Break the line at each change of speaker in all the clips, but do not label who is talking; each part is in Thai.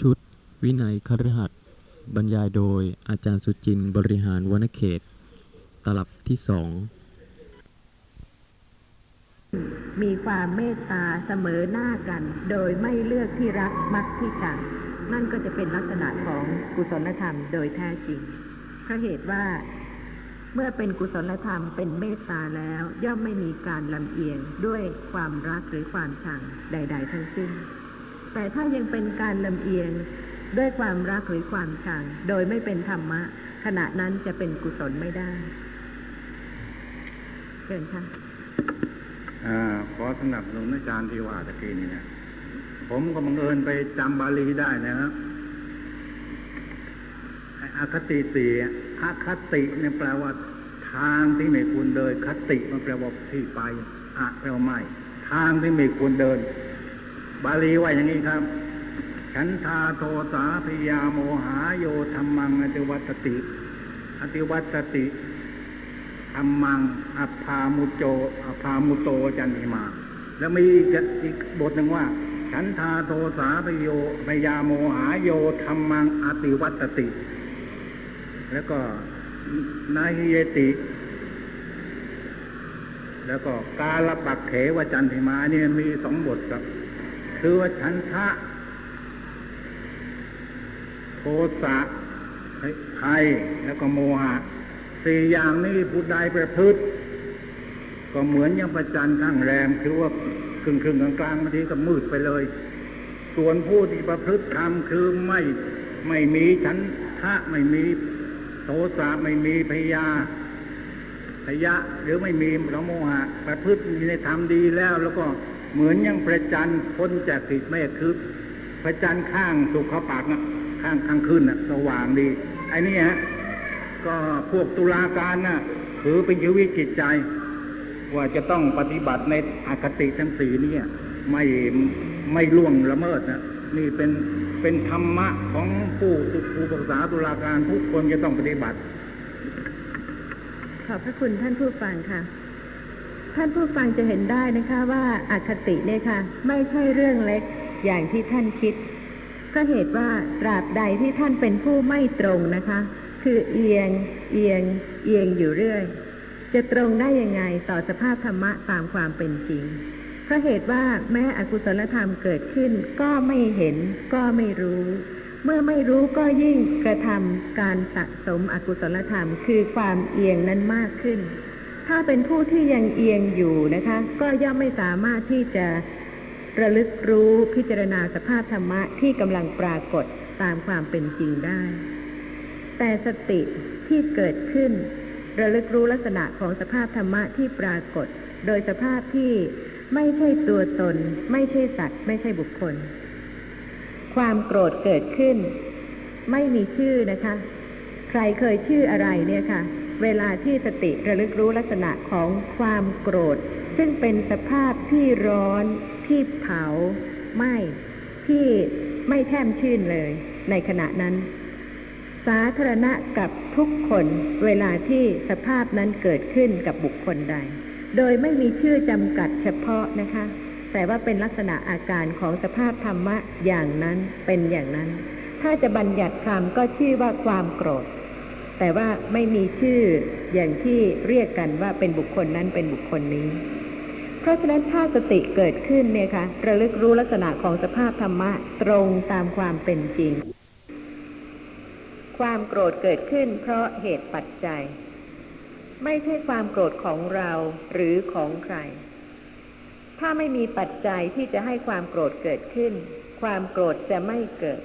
ชุด วินัยคฤหัสถ์บรรยายโดยอาจารย์สุจินต์บริหารวนเขต ตลับที่สอง
มีความเมตตาเสมอหน้ากัน โดยไม่เลือกที่รักมักที่ชังนั่นก็จะเป็นลักษณะของกุศลธรรมโดยแท้จริงเพราะเหตุว่าเมื่อเป็นกุศลธรรมเป็นเมตตาแล้ว ย่อมไม่มีการลำเอียงด้วยความรักหรือความชังใด ๆ ทั้งสิ้น แต่ถ้ายังเป็นการลำเอียงด้วยความรักหรือความชัง โดยไม่เป็นธรรมะ ขณะนั้นจะเป็นกุศลไม่ได้เชิญค่ะ
อาขอสนับสนุนอาจารย์ที่ว่าตะกี้นี่นะผมก็บังเอิญไปจำบาลีได้นะครับอ้อคติสีอคติเนี่ยแปลว่า ทางที่ไม่ควรเดิน คติมันแปลว่าที่ไปอะแปลว่าไม่ ทางที่ไม่ควรเดิน บาลีว่าอย่างนี้ครับ ฉันทาโทสาพยาโมหาโยธรรมังอติวัตติอติวัตติธรรมังอภามุโจอภามุโตจันทิมา แล้วมีอีกบทหนึ่งว่า ฉันทาโทสาปโยปยาโมหาโยธรรมังอติวัตติ แล้วก็นาหิเยติ แล้วก็กาลปักเขวจันทิมาเนี่ยมีสองบทครับ คือว่าฉันทะ โทสะภัยแล้วก็โมหะสี่อย่างนี้ผู้ใดประพฤติ ก็เหมือนยังประจันข้างแรมคือว่าครึ่งครึ่งๆกลางบางทีก็มืดไปเลย ส่วนผู้ที่ประพฤติธรรมคือไม่ไม่มีฉันทะไม่มีโทสะไม่มีพยาพยะหรือไม่มีละโมหะประพฤติในธรรมดีแล้วแล้วก็ เหมือนยังประจันทร์พ้นจากติดเมฆคือพระจันทร์ข้างสุขปากนะข้างข้างขึ้นนะสว่างดีไอ้นี่ฮะก็พวกตุลาการน่ะถือเป็นชีวิตจิตใจ ว่าจะต้องปฏิบัติในอคติทั้งสี่นี้ไม่ไม่ล่วงละเมิดนะนี่เป็นเป็นธรรมะของผู้ผู้ปรึกษาตุลาการทุกคนจะต้องปฏิบัติ
ขอบพระคุณท่านผู้ฟังค่ะ ท่านผู้ฟังจะเห็นได้นะคะว่าอาคติเนี่ยค่ะ ไม่ใช่เรื่องเล็กอย่างที่ท่านคิด ก็เหตุว่าตราบใดที่ท่านเป็นผู้ไม่ตรงนะคะ คือเอียง เอียง เอียงอยู่เรื่อย จะตรงได้ยังไงต่อสภาพธรรมะตามความเป็นจริงเพราะเหตุว่าแม้อกุศลธรรมเกิดขึ้น ก็ไม่เห็น ก็ไม่รู้ เมื่อไม่รู้ก็ยิ่งกระทำการสะสมอกุศลธรรม คือความเอียงนั้นมากขึ้น ถ้าเป็นผู้ที่ยังเอียงอยู่นะคะ ก็ย่อมไม่สามารถที่จะระลึกรู้พิจารณาสภาพธรรมะที่กำลังปรากฏตามความเป็นจริงได้ แต่สติที่เกิดขึ้น ระลึกรู้ลักษณะของสภาพธรรมะที่ปรากฏ โดยสภาพที่ไม่ใช่ตัวตน ไม่ใช่สัตว์ ไม่ใช่บุคคล ความโกรธเกิดขึ้น ไม่มีชื่อนะคะ ใครเคยชื่ออะไรเนี่ยค่ะ เวลาที่สติระลึกรู้ลักษณะของความโกรธ ซึ่งเป็นสภาพที่ร้อน ที่เผาไหม้ที่ไม่แช่มชื่นเลย ในขณะนั้น สาธารณะกับทุกคนเวลาที่สภาพนั้นเกิดขึ้นกับบุคคลใด โดยไม่มีชื่อจำกัดเฉพาะนะคะ แต่ว่าเป็นลักษณะอาการของสภาพธรรมะอย่างนั้นเป็นอย่างนั้น ถ้าจะบัญญัติคำก็ชื่อว่าความโกรธ แต่ว่าไม่มีชื่ออย่างที่เรียกกันว่าเป็นบุคคลนั้นเป็นบุคคลนี้ เพราะฉะนั้นถ้าสติเกิดขึ้นเนี่ยค่ะระลึกรู้ลักษณะของสภาพธรรมะตรงตามความเป็นจริง ความโกรธเกิดขึ้นเพราะเหตุปัจจัย ไม่ใช่ความโกรธของเราหรือของใคร ถ้าไม่มีปัจจัยที่จะให้ความโกรธเกิดขึ้น ความโกรธจะไม่เกิด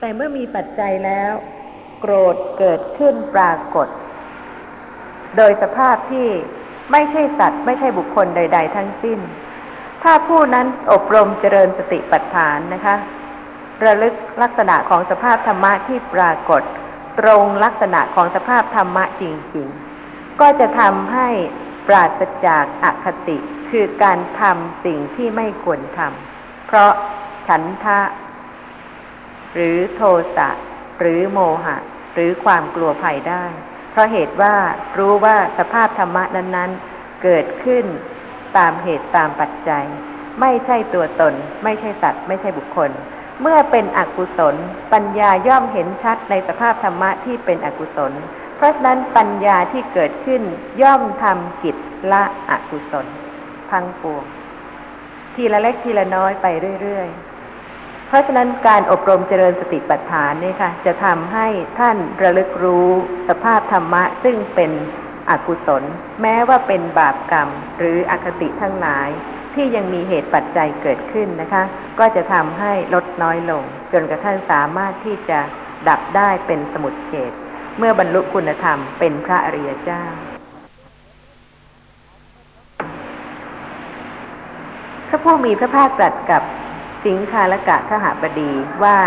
แต่เมื่อมีปัจจัยแล้ว โกรธเกิดขึ้นปรากฏ โดยสภาพที่ไม่ใช่สัตว์ ไม่ใช่บุคคลใด ๆ ทั้งสิ้น ถ้าผู้นั้นอบรมเจริญสติปัฏฐานนะคะ ระลึกลักษณะของสภาพธรรมะที่ปรากฏ ตรงลักษณะของสภาพธรรมะจริง ๆ ก็จะทำให้ปราศจากอคติคือการทำสิ่งที่ไม่ควรทำเพราะฉันทะ หรือโทสะ หรือโมหะ หรือความกลัวภัยได้ เพราะเหตุว่ารู้ว่าสภาพธรรมะนั้นๆ เกิดขึ้นตามเหตุตามปัจจัย ไม่ใช่ตัวตน ไม่ใช่สัตว์ ไม่ใช่บุคคล เมื่อเป็นอกุศล ปัญญาย่อมเห็นชัดในสภาพธรรมะที่เป็นอกุศล เพราะฉะนั้นปัญญาที่เกิดขึ้นย่อมทำกิจละอกุศลทั้งปวงทีละเล็กทีละน้อยไปเรื่อย ๆ เพราะฉะนั้นการอบรมเจริญสติปัฏฐานนี่ค่ะ จะทำให้ท่านระลึกรู้สภาพธรรมะซึ่งเป็นอกุศล แม้ว่าเป็นบาปกรรม หรืออคติทั้งหลาย ที่ยังมีเหตุปัจจัยเกิดขึ้นนะคะ ก็จะทำให้ลดน้อยลง จนกระทั่งสามารถที่จะดับได้เป็นสมุดเฉดเมื่อบรรลุคุณธรรมเป็นพระอริยเจ้าพระผู้มีพระภาคตรัสกับ สิงคาลกะขหบดีว่า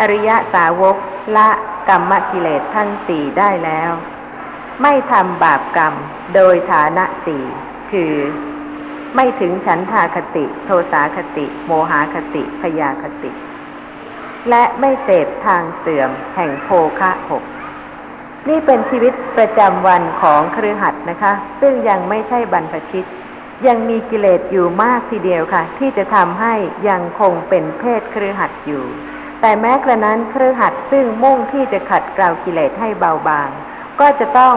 อริยสาวกละกรรมกิเลสทั้งสี่ได้แล้ว ไม่ทำบาปกรรมโดยฐานะสี่คือ ไม่ถึงฉันทาคติ โทสาคติ โมหาคติพยาคติ และไม่เสพทางเสื่อมแห่งโภคะหกนี่เป็นชีวิตประจำวันของครือหัดนะคะ ซึ่งยังไม่ใช่บรรพชิต ยังมีกิเลสอยู่มากทีเดียวค่ะ ที่จะทำให้ยังคงเป็นเพศครือหัดอยู่ แต่แม้กระนั้นครือหัดซึ่งมุ่งที่จะขัดเกลากิเลสให้เบาบาง ก็จะต้อง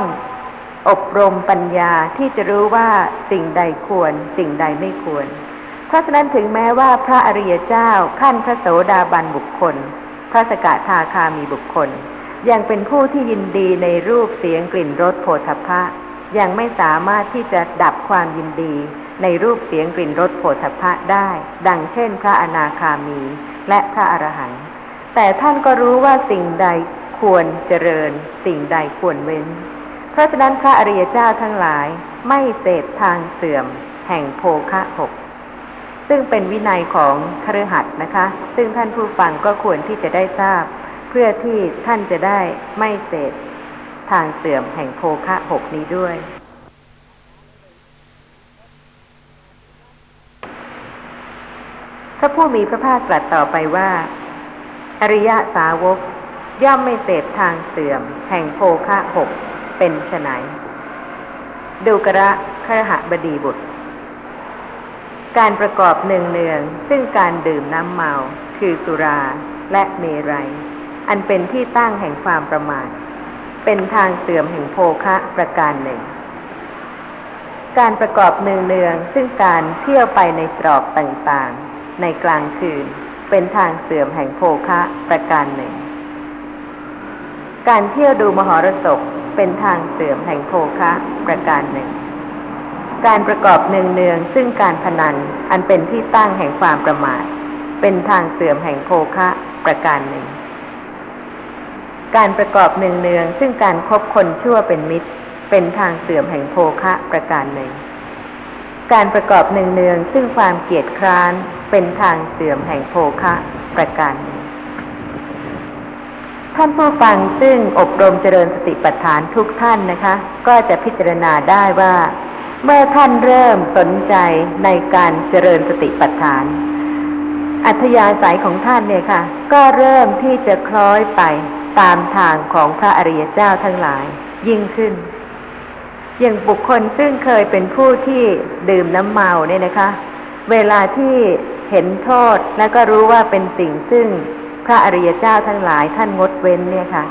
อบรมปัญญาที่จะรู้ว่าสิ่งใดควร สิ่งใดไม่ควร เพราะฉะนั้นถึงแม้ว่าพระอริยเจ้าขั้นพระโสดาบันบุคคล พระสกทาคามีบุคคล ยังเป็นผู้ที่ยินดีในรูปเสียงกลิ่นรสโผฏฐัพพะ ยังไม่สามารถที่จะดับความยินดี ในรูปเสียงกลิ่นรสโผฏฐัพพะได้ ดังเช่นพระอนาคามีและพระอรหันต์แต่ท่านก็รู้ว่าสิ่งใดควรเจริญ สิ่งใดควรเว้น เพราะฉะนั้นพระอริยเจ้าทั้งหลายไม่เสพทางเสื่อม แห่งโภคะหกซึ่งเป็นวินัยของคฤหัสนะคะ ซึ่งท่านผู้ฟังก็ควรที่จะได้ทราบ เพื่อที่ท่านจะได้ไม่เสพ ทางเสื่อมแห่งโภคะหกนี้ด้วย พระผู้มีพระภาคตรัสต่อไปว่า อริยสาวกย่อมไม่เสพทางเสื่อม แห่งโภคะหกเป็นไฉนดูกระครหบดีบุตร การประกอบเนืองเนืองซึ่งการดื่มน้ำเมา คือสุราและเมรัย อันเป็นที่ตั้งแห่งความประมาท เป็นทางเสื่อมแห่งโภคะประการหนึ่ง การประกอบเนืองเนืองๆซึ่งการเที่ยวไปในตรอกต่างๆ ในกลางคืน เป็นทางเสื่อมแห่งโภคะประการหนึ่ง การเที่ยวดูมหรสพเป็นทางเสื่อมแห่งโภคะประการหนึ่ง การประกอบเนืองๆซึ่งการพนันอันเป็นที่ตั้งแห่งความประมาทเป็นทางเสื่อมแห่งโภคะประการหนึ่ง การประกอบเนืองๆซึ่งการครบคนชั่วเป็นมิตร เป็นทางเสื่อมแห่งโภคะประการหนึ่ง การประกอบเนืองๆซึ่งความเกียจคร้าน เป็นทางเสื่อมแห่งโภคะประการหนึ่งท่านผู้ฟังซึ่งอบรมเจริญสติปัฏฐานทุกท่านนะคะ ก็จะพิจารณาได้ว่า เมื่อท่านเริ่มสนใจในการเจริญสติปัฏฐาน อัธยาศัยของท่านเนี่ยค่ะ ก็เริ่มที่จะคล้อยไป ตามทางของพระอริยเจ้าทั้งหลาย ยิ่งขึ้น อย่างบุคคลซึ่งเคยเป็นผู้ที่ดื่มน้ำเมาเนี่ยนะคะ เวลาที่เห็นโทษและก็รู้ว่าเป็นสิ่งซึ่งพระอริยเจ้าทั้งหลายท่านงดเว้นเนี่ยค่ะ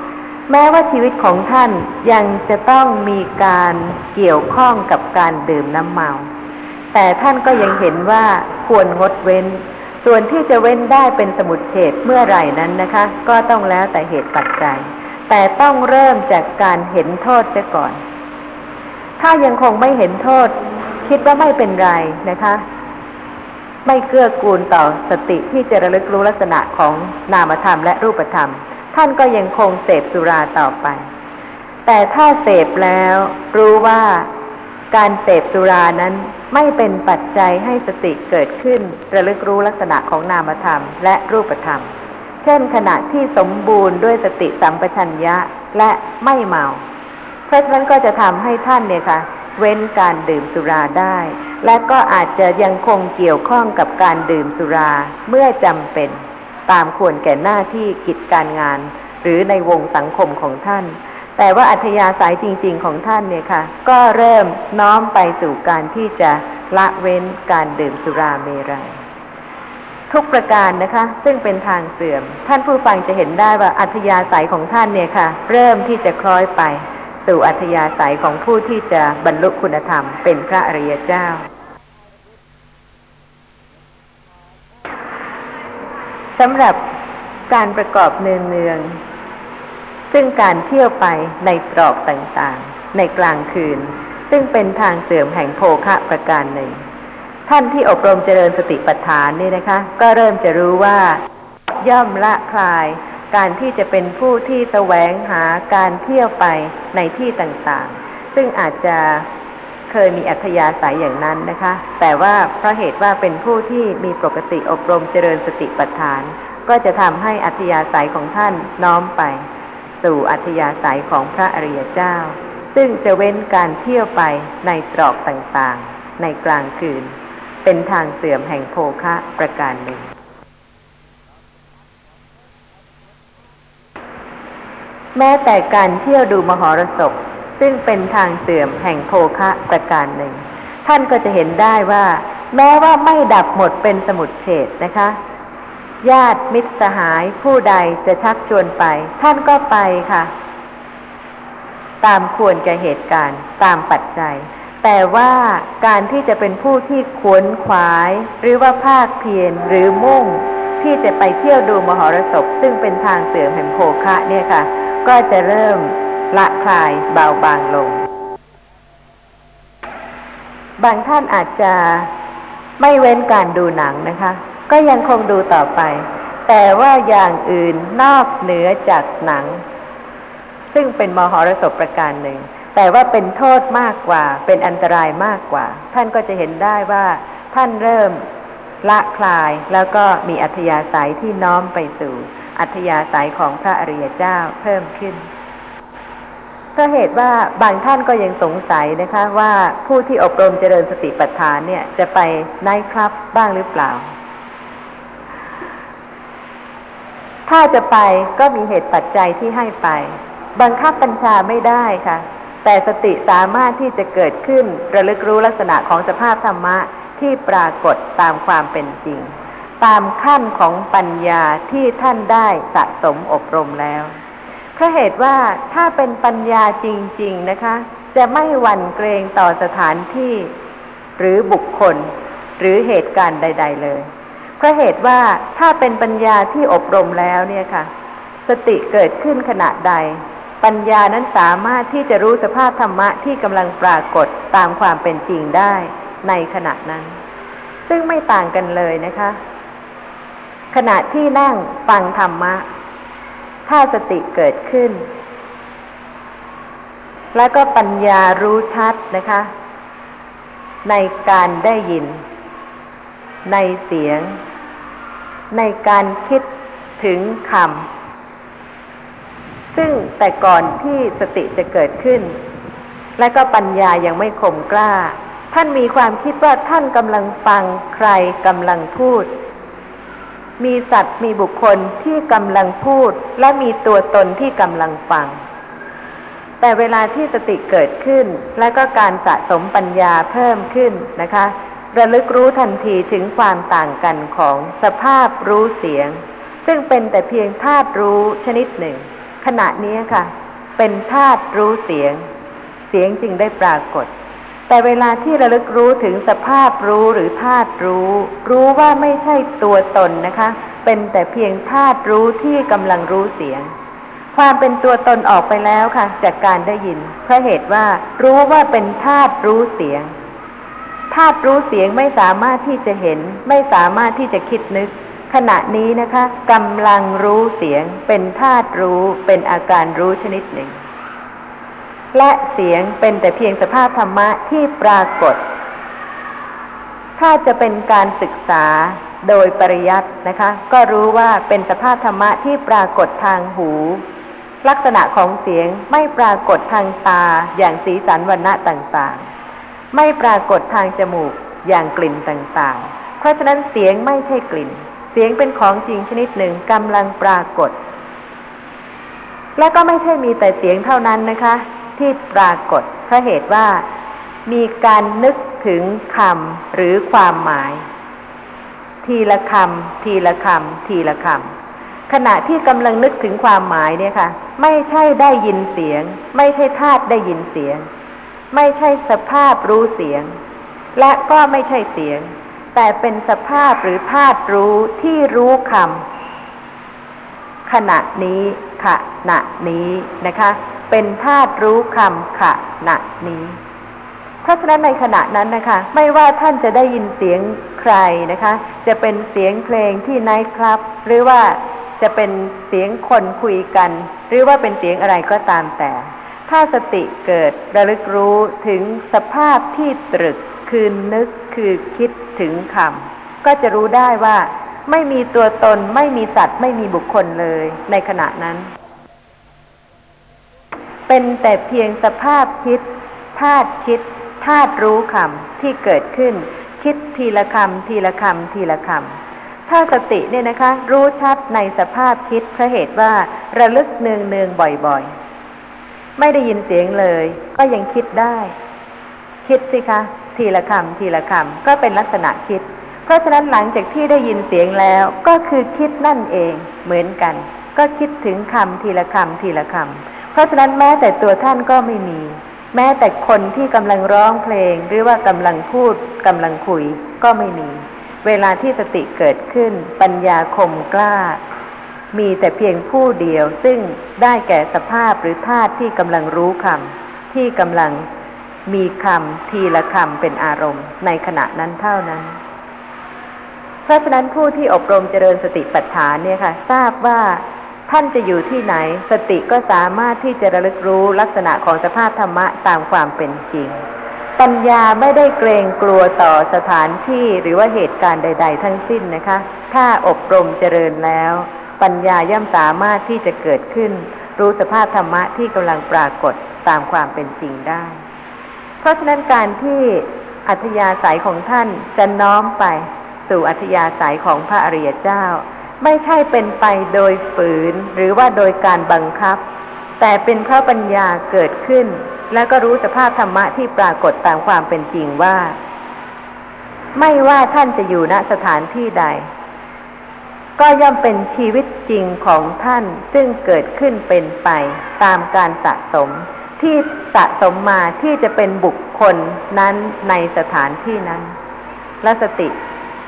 แม้ว่าชีวิตของท่านยังจะต้องมีการเกี่ยวข้องกับการดื่มน้ำเมา แต่ท่านก็ยังเห็นว่าควรงดเว้น ส่วนที่จะเว้นได้เป็นสมุดเฉดเมื่อไหร่นั้นนะคะ ก็ต้องแล้วแต่เหตุปัจจัย แต่ต้องเริ่มจากการเห็นโทษเสียก่อน ถ้ายังคงไม่เห็นโทษ คิดว่าไม่เป็นไรนะคะ ไม่เกื้อกูลต่อสติที่จะระลึกรู้ลักษณะของนามธรรมและรูปธรรม ท่านก็ยังคงเสพสุราต่อไป แต่ถ้าเสพแล้วรู้ว่าการเสพสุรานั้น ไม่เป็นปัจจัยให้สติเกิดขึ้น ระลึกรู้ลักษณะของนามธรรมและรูปธรรม เช่นขณะที่สมบูรณ์ด้วยสติสัมปชัญญะและไม่เมา เพราะฉะนั้นก็จะทำให้ท่านเนี่ยค่ะ เว้นการดื่มสุราได้ และก็อาจจะยังคงเกี่ยวข้องกับการดื่มสุราเมื่อจำเป็น ตามควรแก่หน้าที่กิจการงาน หรือในวงสังคมของท่าน แต่ว่าอัธยาศัยจริง ๆ ของท่านเนี่ยค่ะ ก็เริ่มน้อมไปสู่การที่จะละเว้นการดื่มสุราเมรัยทุกประการนะคะ ซึ่งเป็นทางเสื่อม ท่านผู้ฟังจะเห็นได้ว่าอัธยาศัยของท่านเนี่ยค่ะ เริ่มที่จะคล้อยไป สู่อัธยาศัยของผู้ที่จะบรรลุคุณธรรม เป็นพระอริยเจ้า สำหรับการประกอบเนืองๆ ซึ่งการเที่ยวไปในตรอกต่างๆ ในกลางคืน ซึ่งเป็นทางเสื่อมแห่งโภคะประการหนึ่ง ท่านที่อบรมเจริญสติปัฏฐานนี่นะคะ ก็เริ่มจะรู้ว่า ย่อมละคลาย การที่จะเป็นผู้ที่แสวงหาการเที่ยวไปในที่ต่างๆ ซึ่งอาจจะเคยมีอัธยาศัยอย่างนั้นนะคะ แต่ว่าเพราะเหตุว่าเป็นผู้ที่มีปกติอบรมเจริญสติปัฏฐาน ก็จะทำให้อัธยาศัยของท่านน้อมไป สู่อัธยาศัยของพระอริยเจ้า ซึ่งจะเว้นการเที่ยวไปในตรอกต่างๆ ในกลางคืน เป็นทางเสื่อมแห่งโภคะประการหนึ่ง แม้แต่การเที่ยวดูมหรสพซึ่งเป็นทางเสื่อมแห่งโภคะประการหนึ่ง ท่านก็จะเห็นได้ว่า แม้ว่าไม่ดับหมดเป็นสมุดเฉดนะคะ ญาติมิตรสหายผู้ใดจะชักชวนไป ท่านก็ไปค่ะ ตามควรแก่เหตุการณ์ตามปัจจัย แต่ว่าการที่จะเป็นผู้ที่ขวนขวาย หรือว่าภาคเพียรหรือมุ่ง ที่จะไปเที่ยวดูมหรสพ ซึ่งเป็นทางเสื่อมแห่งโภคะเนี่ยค่ะ ก็จะเริ่มละคลายเบาบางลง บางท่านอาจจะไม่เว้นการดูหนังนะคะ ก็ยังคงดูต่อไป แต่ว่าอย่างอื่นนอกเหนือจากหนัง ซึ่งเป็นมหรสพประการหนึ่ง แต่ว่าเป็นโทษมากกว่า เป็นอันตรายมากกว่า ท่านก็จะเห็นได้ว่า ท่านเริ่มละคลายแล้วก็มีอัธยาศัยที่น้อมไปสู่ อัธยาศัยของพระอริยเจ้าเพิ่มขึ้นเพราะเหตุว่าบางท่านก็ยังสงสัยนะคะ ว่าผู้ที่อบรมเจริญสติปัฏฐานเนี่ย จะไปไนท์คลับบ้างหรือเปล่า ถ้าจะไปก็มีเหตุปัจจัยที่ให้ไป บังคับบัญชาไม่ได้ค่ะ แต่สติสามารถที่จะเกิดขึ้นระลึกรู้ลักษณะของสภาพธรรมะที่ปรากฏตามความเป็นจริง ตามขั้นของปัญญาที่ท่านได้สะสมอบรมแล้วเพราะเหตุว่าถ้าเป็นปัญญาจริง ๆนะคะ จะไม่หวั่นเกรงต่อสถานที่ หรือบุคคล หรือเหตุการณ์ใด ๆ เลย เพราะเหตุว่าถ้าเป็นปัญญาที่อบรมแล้วเนี่ยค่ะ สติเกิดขึ้นขณะใด ปัญญานั้นสามารถที่จะรู้สภาพธรรมะที่กำลังปรากฏตามความเป็นจริงได้ในขณะนั้น ซึ่งไม่ต่างกันเลยนะคะ ขณะที่นั่งฟังธรรมะ ถ้าสติเกิดขึ้น แล้วก็ปัญญารู้ชัดนะคะ ในการได้ยิน ในเสียง ในการคิดถึงคำซึ่งแต่ก่อนที่สติจะเกิดขึ้น และก็ปัญญายังไม่คมกล้า ท่านมีความคิดว่าท่านกำลังฟังใครกำลังพูด มีสัตว์มีบุคคลที่กำลังพูด และมีตัวตนที่กำลังฟัง แต่เวลาที่สติเกิดขึ้น และก็การสะสมปัญญาเพิ่มขึ้นนะคะ ระลึกรู้ทันทีถึงความต่างกันของสภาพรู้เสียง ซึ่งเป็นแต่เพียงธาตุรู้ชนิดหนึ่ง ขณะนี้ค่ะ เป็นธาตุรู้เสียง เสียงจึงได้ปรากฏ แต่เวลาที่ระลึกรู้ถึงสภาพรู้หรือธาตุรู้ รู้ว่าไม่ใช่ตัวตนนะคะ เป็นแต่เพียงธาตุรู้ที่กำลังรู้เสียงความเป็นตัวตนออกไปแล้วค่ะ จากการได้ยินเพราะเหตุว่ารู้ว่าเป็นธาตุรู้เสียง ธาตุรู้เสียงไม่สามารถที่จะเห็น ไม่สามารถที่จะคิดนึก ขณะนี้นะคะกำลังรู้เสียงเป็นธาตุรู้เป็นอาการรู้ชนิดหนึ่ง และเสียงเป็นแต่เพียงสภาพธรรมะที่ปรากฏ ถ้าจะเป็นการศึกษาโดยปริยัตินะคะ ก็รู้ว่าเป็นสภาพธรรมะที่ปรากฏทางหู ลักษณะของเสียงไม่ปรากฏทางตาอย่างสีสันวันณะต่างๆ ไม่ปรากฏทางจมูกอย่างกลิ่นต่างๆ เพราะฉะนั้นเสียงไม่ใช่กลิ่น เสียงเป็นของจริงชนิดหนึ่งกำลังปรากฏ และก็ไม่ใช่มีแต่เสียงเท่านั้นนะคะ ที่ปรากฏเพราะเหตุว่ามีการนึกถึงคำหรือความหมาย ทีละคำทีละคำทีละคำขณะที่กำลังนึกถึงความหมายเนี่ยค่ะ ไม่ใช่ได้ยินเสียง ไม่ใช่ธาตุได้ยินเสียง ไม่ใช่สภาพรู้เสียง และก็ไม่ใช่เสียง แต่เป็นสภาพหรือธาตุรู้ที่รู้คำขณะนี้ขณะนี้นะคะ เป็นธาตุรู้คำขณะนี้เพราะฉะนั้นในขณะนั้นนะคะ ไม่ว่าท่านจะได้ยินเสียงใครนะคะ จะเป็นเสียงเพลงที่ไนท์คลับ หรือว่าจะเป็นเสียงคนคุยกัน หรือว่าเป็นเสียงอะไรก็ตามแต่ ถ้าสติเกิดระลึกรู้ถึงสภาพที่ตรึกคือนึกคือคิดถึงคำก็จะรู้ได้ว่าไม่มีตัวตนไม่มีสัตว์ไม่มีบุคคลเลยในขณะนั้น เป็นแต่เพียงสภาพคิดธาตุคิดธาตุรู้คำที่เกิดขึ้น คิดทีละคำทีละคำทีละคำถ้าสติเนี่ยนะคะ รู้ชัดในสภาพคิดเพราะเหตุว่าระลึกเนืองเนืองบ่อยๆ ไม่ได้ยินเสียงเลย ก็ยังคิดได้ คิดสิคะ ทีละคำทีละคำก็เป็นลักษณะคิด เพราะฉะนั้นหลังจากที่ได้ยินเสียงแล้ว ก็คือคิดนั่นเองเหมือนกัน ก็คิดถึงคำทีละคำทีละคำเพราะฉะนั้นแม้แต่ตัวท่านก็ไม่มี แม้แต่คนที่กำลังร้องเพลง หรือว่ากำลังพูดกำลังคุยก็ไม่มี เวลาที่สติเกิดขึ้น ปัญญาคมกล้า มีแต่เพียงผู้เดียวซึ่งได้แก่สภาพหรือธาตุที่กำลังรู้คำที่กำลังมีคำทีละคำเป็นอารมณ์ ในขณะนั้นเท่านั้น เพราะฉะนั้นผู้ที่อบรมเจริญสติปัฏฐานเนี่ยค่ะ ทราบว่าท่านจะอยู่ที่ไหน สติก็สามารถที่จะระลึกรู้ลักษณะของสภาพธรรมะตามความเป็นจริง ปัญญาไม่ได้เกรงกลัวต่อสถานที่หรือว่าเหตุการณ์ใด ๆ ทั้งสิ้นนะคะ ถ้าอบรมเจริญแล้ว ปัญญาย่อมสามารถที่จะเกิดขึ้น รู้สภาพธรรมะที่กำลังปรากฏตามความเป็นจริงได้ เพราะฉะนั้นการที่อัธยาศัยของท่านจะน้อมไป สู่อัธยาศัยของพระอริยเจ้า ไม่ใช่เป็นไปโดยฝืนหรือว่าโดยการบังคับ แต่เป็นเพราะปัญญาเกิดขึ้น แล้วก็รู้สภาพธรรมะที่ปรากฏตามความเป็นจริงว่า ไม่ว่าท่านจะอยู่ณสถานที่ใด ก็ย่อมเป็นชีวิตจริงของท่านซึ่งเกิดขึ้นเป็นไปตามการสะสม ที่สะสมมาที่จะเป็นบุคคลนั้นในสถานที่นั้น และสติ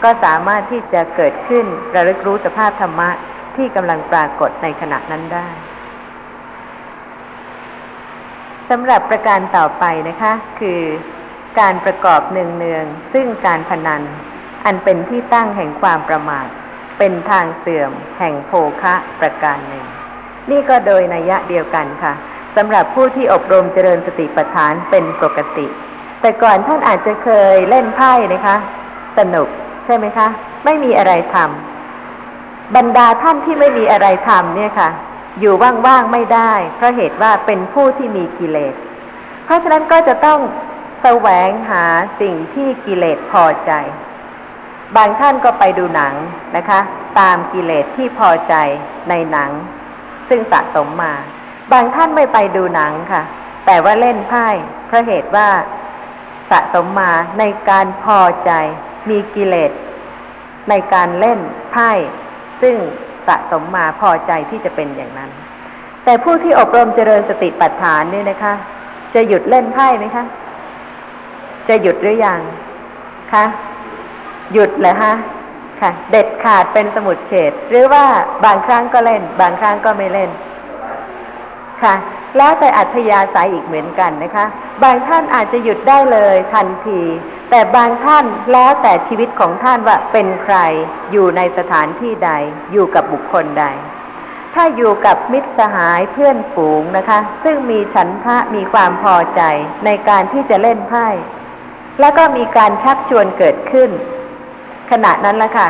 ก็สามารถที่จะเกิดขึ้นระลึกรู้สภาพธรรมะที่กำลังปรากฏในขณะนั้นได้สำหรับประการต่อไปนะคะ คือการประกอบเนืองๆซึ่งการพนัน อันเป็นที่ตั้งแห่งความประมาท เป็นทางเสื่อมแห่งโภคะประการหนึ่ง นี่ก็โดยนัยะเดียวกันค่ะสำหรับผู้ที่อบรมเจริญสติปัฏฐานเป็นปกติ แต่ก่อนท่านอาจจะเคยเล่นไพ่นะคะ สนุกใช่ไหมคะ ไม่มีอะไรทำบรรดาท่านที่ไม่มีอะไรทำเนี่ยค่ะ อยู่ว่างๆไม่ได้ เพราะเหตุว่าเป็นผู้ที่มีกิเลส เพราะฉะนั้นก็จะต้องแสวงหาสิ่งที่กิเลสพอใจ บางท่านก็ไปดูหนังนะคะ ตามกิเลสที่พอใจในหนัง ซึ่งสะสมมา บางท่านไม่ไปดูหนังค่ะ แต่ว่าเล่นไพ่เพราะเหตุว่าสะสมมาในการพอใจมีกิเลสในการเล่นไพ่ซึ่งสะสมมาพอใจที่จะเป็นอย่างนั้น แต่ผู้ที่อบรมเจริญสติปัฏฐานเนี่ยนะคะ จะหยุดเล่นไพ่ไหมคะ จะหยุดหรือยังคะ หยุดเลยฮะค่ะ เด็ดขาดเป็นสมุดเฉดหรือว่าบางครั้งก็เล่น บางครั้งก็ไม่เล่น ค่ะ แล้วแต่อัธยาศัยอีกเหมือนกันนะคะ บางท่านอาจจะหยุดได้เลยทันที แต่บางท่านแล้วแต่ชีวิตของท่านว่าเป็นใคร อยู่ในสถานที่ใด อยู่กับบุคคลใด ถ้าอยู่กับมิตรสหายเพื่อนฝูงนะคะ ซึ่งมีฉันทะมีความพอใจในการที่จะเล่นไพ่แล้วก็มีการชักชวนเกิดขึ้น ขณะนั้นละค่ะ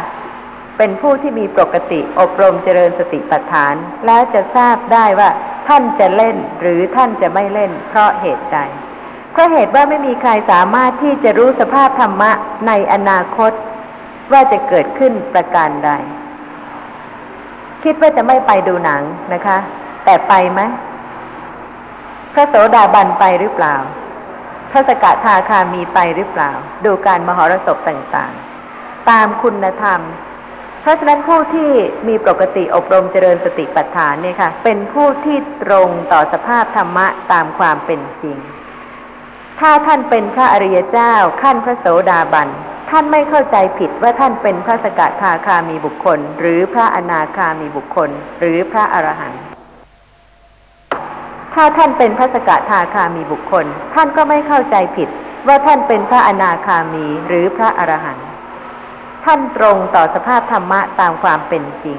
เป็นผู้ที่มีปกติอบรมเจริญสติปัฏฐาน แล้วจะทราบได้ว่าท่านจะเล่นหรือท่านจะไม่เล่น เพราะเหตุใดเพราะเหตุว่าไม่มีใครสามารถที่จะรู้สภาพธรรมะในอนาคต ว่าจะเกิดขึ้นประการใด คิดว่าจะไม่ไปดูหนังนะคะ แต่ไปไหมพระโสดาบันไปหรือเปล่าพระสกทาคามีไปหรือเปล่า ดูการมหรสพต่างๆ ตามคุณธรรม เพราะฉะนั้นผู้ที่มีปกติอบรมเจริญสติปัฏฐานเนี่ยค่ะ เป็นผู้ที่ตรงต่อสภาพธรรมะตามความเป็นจริง ถ้าท่านเป็นพระอริยเจ้าขั้นพระโสดาบันท่านไม่เข้าใจผิดว่าท่านเป็นพระสกทาคามีบุคคล หรือพระอนาคามีบุคคล หรือพระอรหันต์ถ้าท่านเป็นพระสกทาคามีบุคคล ท่านก็ไม่เข้าใจผิดว่าท่านเป็นพระอนาคามีหรือพระอรหันต์ ท่านตรงต่อสภาพธรรมะตามความเป็นจริง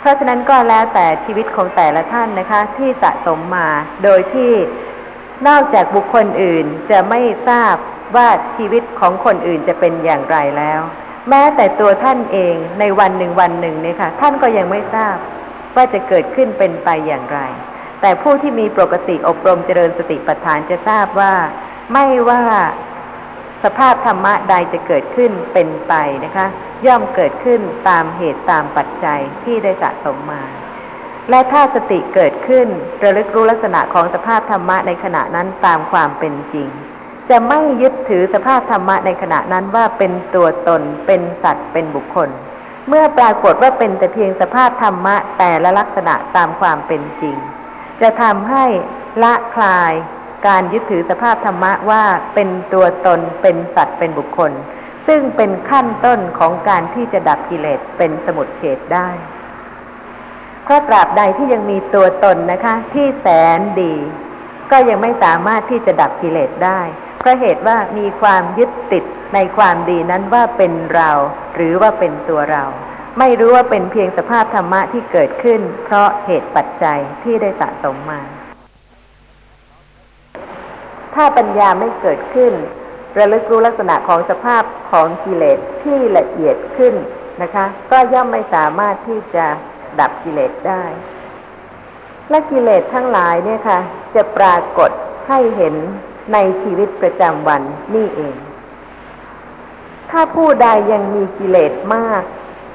เพราะฉะนั้นก็แล้วแต่ชีวิตของแต่ละท่านนะคะ ที่สะสมมาโดยที่นอกจากบุคคลอื่นจะไม่ทราบว่าชีวิตของคนอื่นจะเป็นอย่างไรแล้ว แม้แต่ตัวท่านเองในวันหนึ่งวันหนึ่งเนี่ยค่ะ ท่านก็ยังไม่ทราบว่าจะเกิดขึ้นเป็นไปอย่างไร แต่ผู้ที่มีปกติอบรมเจริญสติปัฏฐานจะทราบว่า ไม่ว่า สภาพธรรมะใดจะเกิดขึ้นเป็นไปนะคะ ย่อมเกิดขึ้นตามเหตุตามปัจจัยที่ได้สะสมมา และถ้าสติเกิดขึ้นระลึกรู้ลักษณะของสภาพธรรมะในขณะนั้นตามความเป็นจริง จะไม่ยึดถือสภาพธรรมะในขณะนั้นว่าเป็นตัวตน เป็นสัตว์เป็นบุคคล เมื่อปรากฏว่าเป็นแต่เพียงสภาพธรรมะแต่ละลักษณะตามความเป็นจริง จะทำให้ละคลาย การยึดถือสภาพธรรมะว่าเป็นตัวตนเป็นสัตว์เป็นบุคคล ซึ่งเป็นขั้นต้นของการที่จะดับกิเลสเป็นสมุดเฉดได้ เพราะตราบใดที่ยังมีตัวตนนะคะ ที่แสนดี ก็ยังไม่สามารถที่จะดับกิเลสได้เพราะเหตุว่ามีความยึดติดในความดีนั้นว่าเป็นเรา หรือว่าเป็นตัวเรา ไม่รู้ว่าเป็นเพียงสภาพธรรมะที่เกิดขึ้น เพราะเหตุปัจจัยที่ได้สะสมมา ถ้าปัญญาไม่เกิดขึ้น ระลึกรู้ลักษณะของสภาพของกิเลสที่ละเอียดขึ้นนะคะ ก็ย่อมไม่สามารถที่จะดับกิเลสได้ และกิเลสทั้งหลายเนี่ยค่ะ จะปรากฏให้เห็นในชีวิตประจำวันนี่เอง ถ้าผู้ใดยังมีกิเลสมาก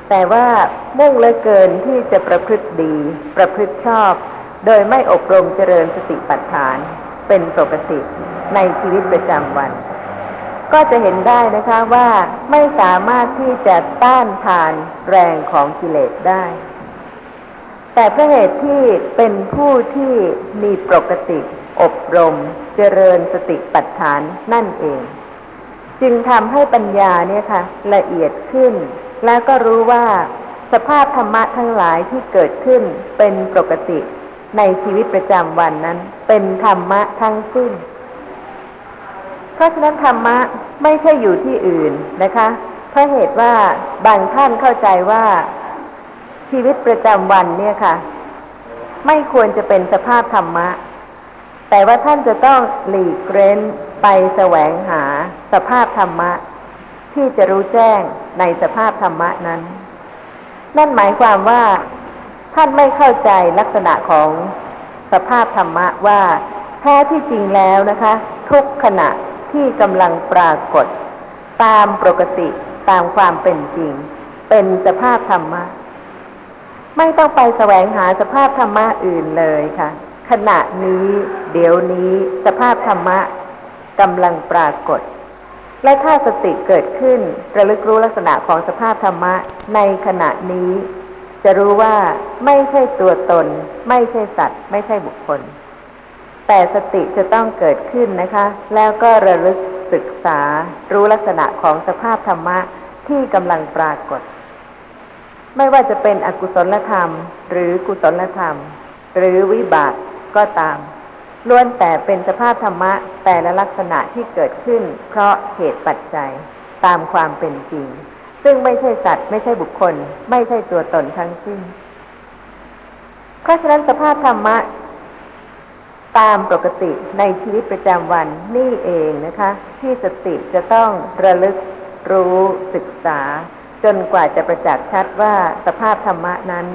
แต่ว่ามุ่งเลือเกินที่จะประพฤติดี ประพฤติชอบ โดยไม่อบรมเจริญสติปัฏฐาน เป็นปกติ ในชีวิตประจำวัน ก็จะเห็นได้นะคะว่าไม่สามารถที่จะต้านทานแรงของกิเลสได้ แต่เพราะเหตุที่เป็นผู้ที่มีปกติ อบรม เจริญสติปัฏฐานนั่นเอง จึงทำให้ปัญญาเนี่ยค่ะ ละเอียดขึ้น แล้วก็รู้ว่าสภาพธรรมะทั้งหลายที่เกิดขึ้นเป็นปกติในชีวิตประจำวันนั้น เป็นธรรมะทั้งสิ้น ราะฉะนั้นธรรมะไม่ใช่อยู่ที่อื่นนะคะเพราะเหตุว่าบางท่านเข้าใจว่าชีวิตประจำวันเนี่ยค่ะ ไม่ควรจะเป็นสภาพธรรมะ แต่ว่าท่านจะต้องหลีกเร้นไปแสวงหาสภาพธรรมะ ที่จะรู้แจ้งในสภาพธรรมะนั้น นั่นหมายความว่า ท่านไม่เข้าใจลักษณะของสภาพธรรมะว่าแท้ที่จริงแล้วนะคะ ทุกขณะ ที่กำลังปรากฏ ตามปกติตามความเป็นจริง เป็นสภาพธรรมะ ไม่ต้องไปแสวงหาสภาพธรรมะอื่นเลยค่ะ ขณะนี้เดี๋ยวนี้สภาพธรรมะกำลังปรากฏ และถ้าสติเกิดขึ้นระลึกรู้ลักษณะของสภาพธรรมะในขณะนี้ จะรู้ว่าไม่ใช่ตัวตน ไม่ใช่สัตว์ ไม่ใช่บุคคล แต่สติจะต้องเกิดขึ้นนะคะ แล้วก็ระลึกศึกษารู้ลักษณะของสภาพธรรมะที่กำลังปรากฏ ไม่ว่าจะเป็นอกุศลธรรม หรือกุศลธรรม หรือวิบากก็ตามล้วนแต่เป็นสภาพธรรมะแต่ละลักษณะที่เกิดขึ้น เพราะเหตุปัจจัยตามความเป็นจริง ซึ่งไม่ใช่สัตว์ไม่ใช่บุคคล ไม่ใช่ตัวตนทั้งสิ้นเพราะฉะนั้นสภาพธรรมะ ตามปกติในชีวิตประจำวันนี่เองนะคะ ที่สติจะต้องระลึกรู้ศึกษา จนกว่าจะประจักษ์ชัดว่าสภาพธรรมะนั้น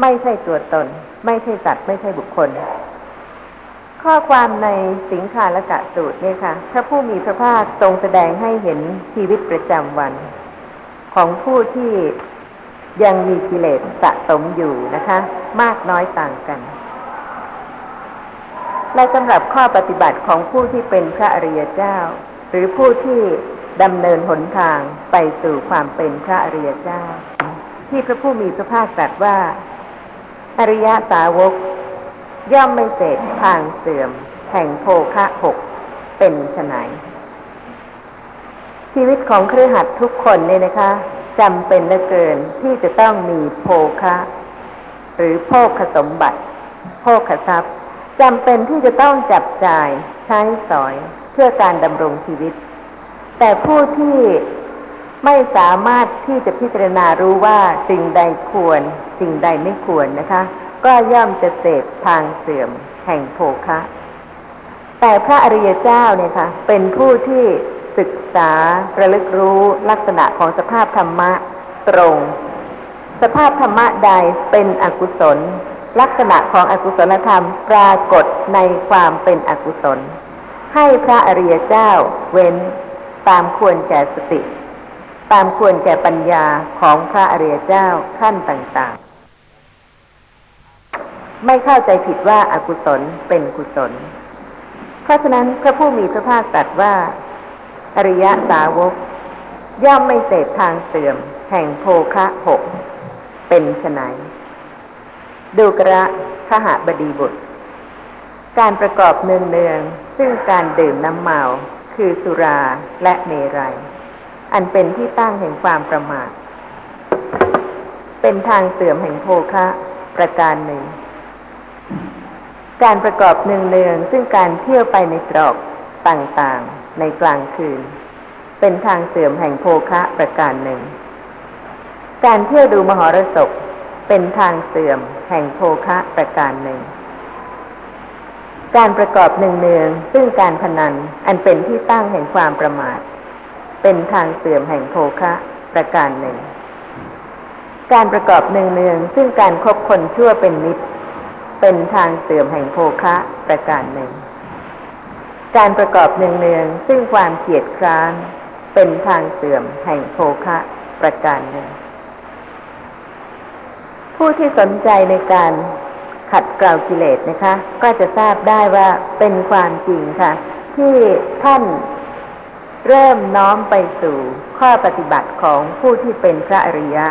ไม่ใช่ตัวตน ไม่ใช่สัตว์ไม่ใช่บุคคล ข้อความในสิงคาลกะสูตรเนี่ยค่ะพระผู้มีพระภาคทรงแสดงให้เห็นชีวิตประจำวัน ของผู้ที่ยังมีกิเลสสะสมอยู่นะคะ มากน้อยต่างกัน และสำหรับข้อปฏิบัติของผู้ที่เป็นพระอริยเจ้า หรือผู้ที่ดำเนินหนทางไปสู่ความเป็นพระอริยเจ้า ที่พระผู้มีพระภาคตรัสว่า อริยสาวก ย่อมไม่เสร็จทางเสื่อม แห่งโภคะหกเป็นไฉนชีวิตของเครือขัดทุกคนเนี่ยนะคะจำเป็นเหลือเกินที่จะต้องมีโภคะ หรือโภคสมบัติ โภคทรัพย์ จำเป็นที่จะต้องจับจ่ายใช้สอยเพื่อการดำรงชีวิต แต่ผู้ที่ไม่สามารถที่จะพิจารณารู้ว่าสิ่งใดควร สิ่งใดไม่ควรนะคะ ก็ย่อมจะเสพทางเสื่อมแห่งโภคะ แต่พระอริยเจ้าเนี่ยค่ะเป็นผู้ที่ศึกษาระลึกรู้ลักษณะของสภาพธรรมะตรง สภาพธรรมะใดเป็นอกุศล ลักษณะของอกุศลธรรมปรากฏในความเป็นอกุศล ให้พระอริยเจ้าเว้นตามควรแก่สติ ตามควรแก่ปัญญาของพระอริยเจ้าขั้นต่างๆ ไม่เข้าใจผิดว่าอากุศลเป็นกุศล เพราะฉะนั้นพระผู้มีพระภาคตรัสว่า อริยสาวก ย่อมไม่เสพทางเสื่อมแห่งโภคะหกเป็นไฉน ดูกระขหบดีบุตร การประกอบเนืองเนืองๆซึ่งการดื่มน้ำเมาคือสุราและเมรัย อันเป็นที่ตั้งแห่งความประมาท เป็นทางเสื่อมแห่งโภคะ ประการหนึ่ง การประกอบเนืองๆซึ่งการเที่ยวไปในตรอกต่างๆ ในกลางคืน เป็นทางเสื่อมแห่งโภคะประการหนึ่ง การเที่ยวดูมหรสพเป็นทางเสื่อม แห่งโภคะประการหนึ่ง การประกอบหนึ่งเนืองซึ่งการพนันอันเป็นที่ตั้งแห่งความประมาท เป็นทางเสื่อมแห่งโภคะประการหนึ่ง การประกอบหนึ่งเนืองซึ่งการคบคนชั่วเป็นมิตร เป็นทางเสื่อมแห่งโภคะประการหนึ่ง การประกอบหนึ่งเนืองซึ่งความเกียดคร้านเป็นทางเสื่อมแห่งโภคะประการหนึ่ง ผู้ที่สนใจในการขัดเกลากิเลสนะคะ ก็จะทราบได้ว่าเป็นความจริงค่ะ ที่ท่านเริ่มน้อมไปสู่ข้อปฏิบัติของผู้ที่เป็นพระอริยะ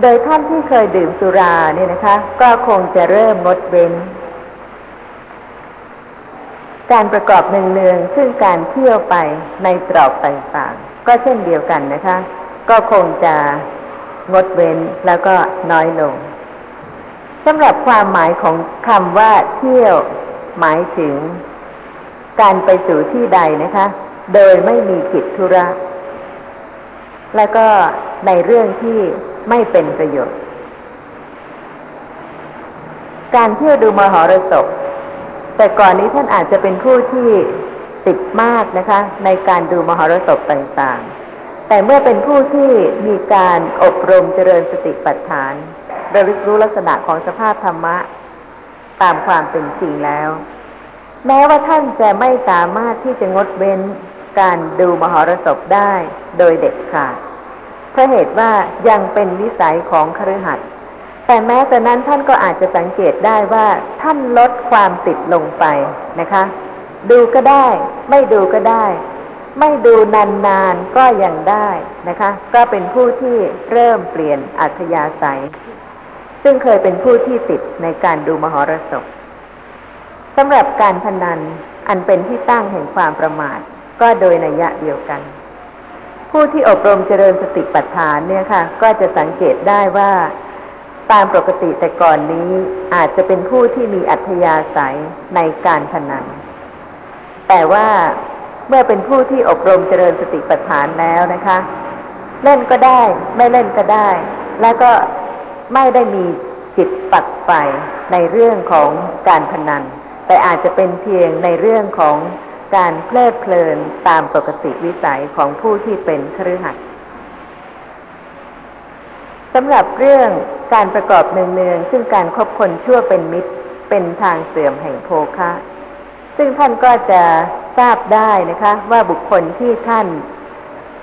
โดยท่านที่เคยดื่มสุราเนี่ยนะคะ ก็คงจะเริ่มงดเว้น การประกอบเนืองๆซึ่งการเที่ยวไปในตรอกต่างๆก็เช่นเดียวกันนะคะ ก็คงจะงดเว้นแล้วก็น้อยลง สำหรับความหมายของคำว่า เที่ยว หมายถึง การไปสู่ที่ใดนะคะ โดยไม่มีกิจธุระ แล้วก็ในเรื่องที่ไม่เป็นประโยชน์ การเที่ยวดูมหรสพแต่ก่อนนี้ท่านอาจจะเป็นผู้ที่ติดมากนะคะ ในการดูมหรสพต่างๆ แต่เมื่อเป็นผู้ที่มีการอบรมเจริญสติปัฏฐาน ระลึกรู้ลักษณะของสภาพธรรมะ ตามความเป็นจริงแล้ว แม้ว่าท่านจะไม่สามารถที่จะงดเว้นการดูมหรสพได้โดยเด็ดขาดเพราะเหตุว่ายังเป็นวิสัยของคฤหัสถ์แต่แม้แต่นั้นท่านก็อาจจะสังเกตได้ว่าท่านลดความติดลงไปนะคะ ดูก็ได้ ไม่ดูก็ได้ ไม่ดูนานๆก็ยังได้นะคะ ก็เป็นผู้ที่เริ่มเปลี่ยนอัธยาศัย ซึ่งเคยเป็นผู้ที่ติดในการดูมหรสพสำหรับการพนันอันเป็นที่ตั้งแห่งความประมาท ก็โดยนัยยะเดียวกัน ผู้ที่อบรมเจริญสติปัฏฐานเนี่ยค่ะ ก็จะสังเกตได้ว่า ตามปกติแต่ก่อนนี้อาจจะเป็นผู้ที่มีอัธยาศัยในการพนัน แต่ว่าเมื่อเป็นผู้ที่อบรมเจริญสติปัฏฐานแล้วนะคะ เล่นก็ได้ ไม่เล่นก็ได้ แล้วก็ ไม่ได้มีจิตปักไฟในเรื่องของการพนัน แต่อาจจะเป็นเพียงในเรื่องของการเพลิดเพลินตามปกติวิสัยของผู้ที่เป็นครือขัดสำหรับเรื่องการประกอบเนืองๆซึ่งการคบคนชั่วเป็นมิตรเป็นทางเสื่อมแห่งโภคะ ซึ่งท่านก็จะทราบได้นะคะ ว่าบุคคลที่ท่าน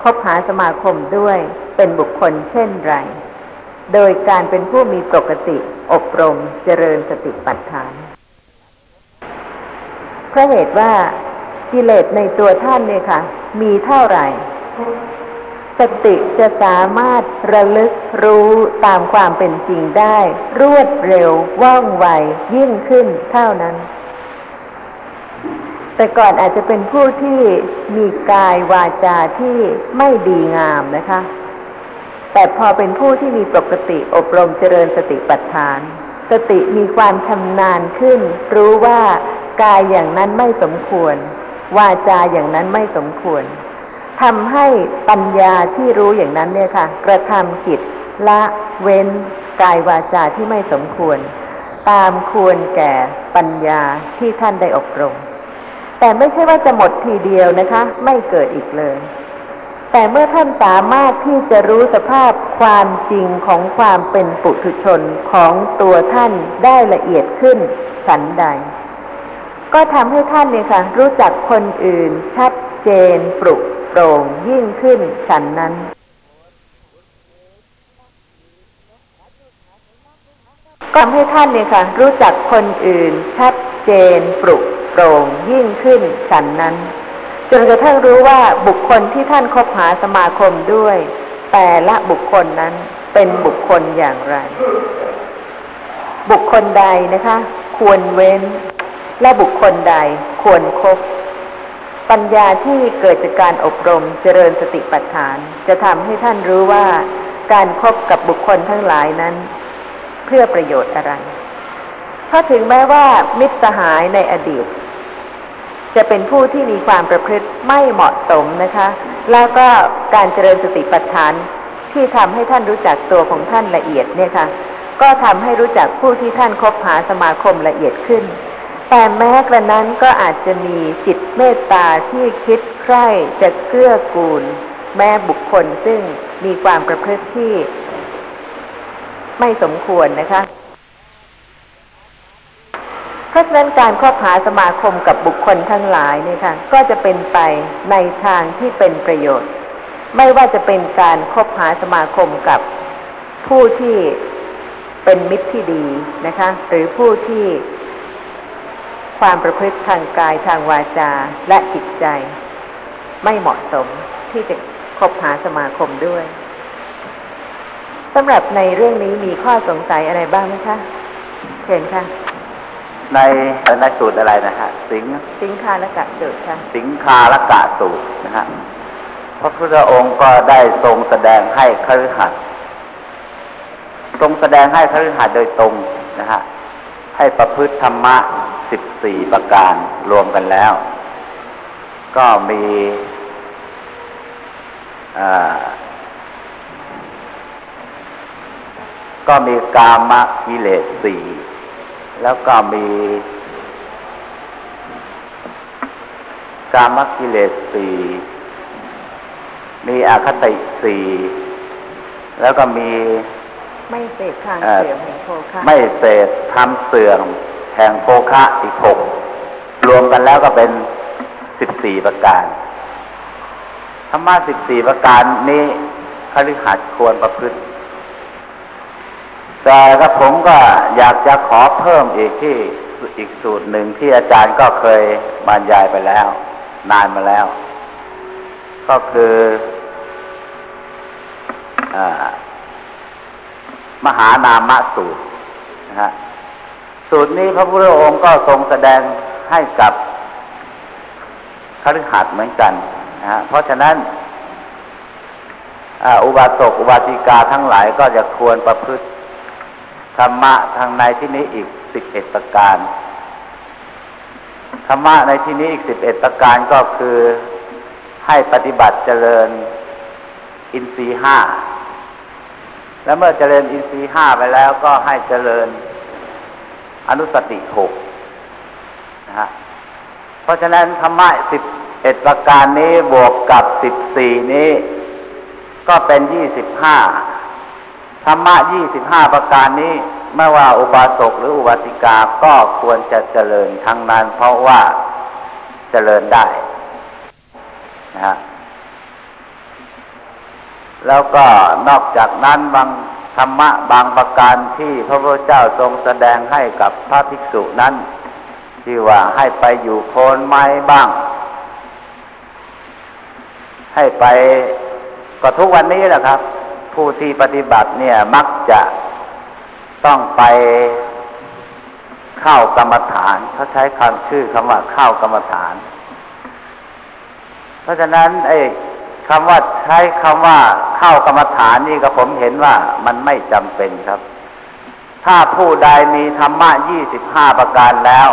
คบหาสมาคมด้วยเป็นบุคคลเช่นไร โดยการเป็นผู้มีปกติอบรมเจริญสติปัฏฐาน เพราะเหตุว่ากิเลสในตัวท่านเนี่ยค่ะ มีเท่าไหร่ สติจะสามารถระลึกรู้ตามความเป็นจริงได้ รวดเร็วว่องไวยิ่งขึ้นเท่านั้น แต่ก่อนอาจจะเป็นผู้ที่มีกายวาจาที่ไม่ดีงามนะคะ แต่พอเป็นผู้ที่มีปกติอบรมเจริญสติปัฏฐาน สติมีความชำนาญขึ้น รู้ว่ากายอย่างนั้นไม่สมควร วาจาอย่างนั้นไม่สมควรทำให้ปัญญาที่รู้อย่างนั้นเนี่ยค่ะ กระทำกิจละเว้นกายวาจาที่ไม่สมควร ตามควรแก่ปัญญาที่ท่านได้อบรม แต่ไม่ใช่ว่าจะหมดทีเดียวนะคะ ไม่เกิดอีกเลย แต่เมื่อท่านสามารถที่จะรู้สภาพความจริงของความเป็นปุถุชนของตัวท่านได้ละเอียดขึ้นฉันใด ก็ทำให้ท่านเนี่ยค่ะ รู้จักคนอื่น ชัดเจนปลุกโปร่งยิ่งขึ้นฉันนั้นก็ทำให้ท่านเนี่ยค่ะ รู้จักคนอื่น ชัดเจนปลุกโปร่งยิ่งขึ้นฉันนั้น จนกระทั่งรู้ว่าบุคคลที่ท่านคบหาสมาคมด้วย แต่ละบุคคลนั้นเป็นบุคคลอย่างไร บุคคลใดนะคะ ควรเว้น และบุคคลใดควรครบปัญญาที่เกิดจากการอบรมเจริญสติปัฏฐาน จะทำให้ท่านรู้ว่าการครบกับบุคคลทั้งหลายนั้น เพื่อประโยชน์อะไรเพราะถึงแม้ว่ามิตรสหายในอดีต จะเป็นผู้ที่มีความประพฤติไม่เหมาะสมนะคะ แล้วก็การเจริญสติปัฏฐานที่ทำให้ท่านรู้จักตัวของท่านละเอียดเนี่ยค่ะ ก็ทำให้รู้จักผู้ที่ท่านคบหาสมาคมละเอียดขึ้น แต่แม้กระนั้นก็อาจจะมีจิตเมตตาที่คิดใคร่จะเกื้อกูล แม้บุคคลซึ่งมีความประพฤติที่ไม่สมควรนะคะ เพราะฉะนั้นการคบหาสมาคมกับบุคคลทั้งหลายเนี่ยค่ะก็จะเป็นไปในทางที่เป็นประโยชน์ ไม่ว่าจะเป็นการคบหาสมาคมกับผู้ที่เป็นมิตรที่ดีนะคะ หรือผู้ที่ความประพฤติทางกายทางวาจาและจิตใจ ไม่เหมาะสมที่จะคบหาสมาคมด้วยสำหรับในเรื่องนี้มีข้อสงสัยอะไรบ้างไหมคะเชิญค่ะ
ในในสูตรอะไรนะฮะ สิง
สิงคาและกะเดิดค่ะ
สิงคาลกะสูตรนะฮะพระพุทธองค์ก็ได้ทรงแสดงให้คฤหัสถ์ทรงแสดงให้คฤหัสถ์โดยตรงนะฮะให้ประพฤติธรรมะสิบสี่ประการรวมกันแล้ว ก็มีอ่าก็มีกามกิเลสสี่ แล้วก็มีกามกิเลสสี่มีอคติสี่แล้วก็มี
ไม่เสพทาง
เอ่อ
เสื่อมแห่งโภคะ
ไม่เสพทำเสื่อมแห่งโภคะอีกหกรวมกันแล้วก็เป็นสิบสี่ประการธรรมะสิบสี่ประการนี้คฤหัสถ์ควรประพฤติ แต่ก็ผมก็อยากจะขอเพิ่มอีกที่อีกสูตรหนึ่งที่อาจารย์ก็เคยบรรยายไปแล้ว นานมาแล้ว ก็คืออมหานามสูตรนะฮะสูตรนี้พระพุทธองค์ก็ทรงแสดงให้กับคฤหัสถ์เหมือนกันนะฮะเพราะฉะนั้นออุบาสกอุบาสิกาทั้งหลายก็จะควรประพฤติ ธรรมะทางในที่นี้อีกสิบเอ็ดประการ ธรรมะในที่นี้อีกสิบเอ็ดประการก็คือให้ปฏิบัติเจริญอินทรีห้า แล้วเมื่อเจริญอินทรีห้าไปแล้วก็ให้เจริญอนุสติหกนะฮะ เพราะฉะนั้นธรรมะสิบเอ็ดประการนี้บวกกับสิบสี่นี้ ก็เป็นยี่สิบห้า ธรรมะยี่สิบห้าประการนี้ไม่ว่าอุบาสกหรืออุบาสิกาก็ควรจะเจริญทั้งนั้น เพราะว่าเจริญได้นะฮะแล้วก็นอกจากนั้นบางธรรมะบางประการที่พระพุทธเจ้าทรงแสดงให้กับพระภิกษุนั้น ที่ว่าให้ไปอยู่โคนไม้บ้าง ให้ไปก็ทุกวันนี้แหละครับ ผู้ที่ปฏิบัติเนี่ยมักจะต้องไปเข้ากรรมฐานเขาใช้คำชื่อคำว่าเข้ากรรมฐาน เพราะฉะนั้นไอ้คำว่าใช้คำว่าเข้ากรรมฐานนี่ก็ผมเห็นว่ามันไม่จำเป็นครับ ถ้าผู้ใดมีธรรมะยี่สิบห้าประการแล้ว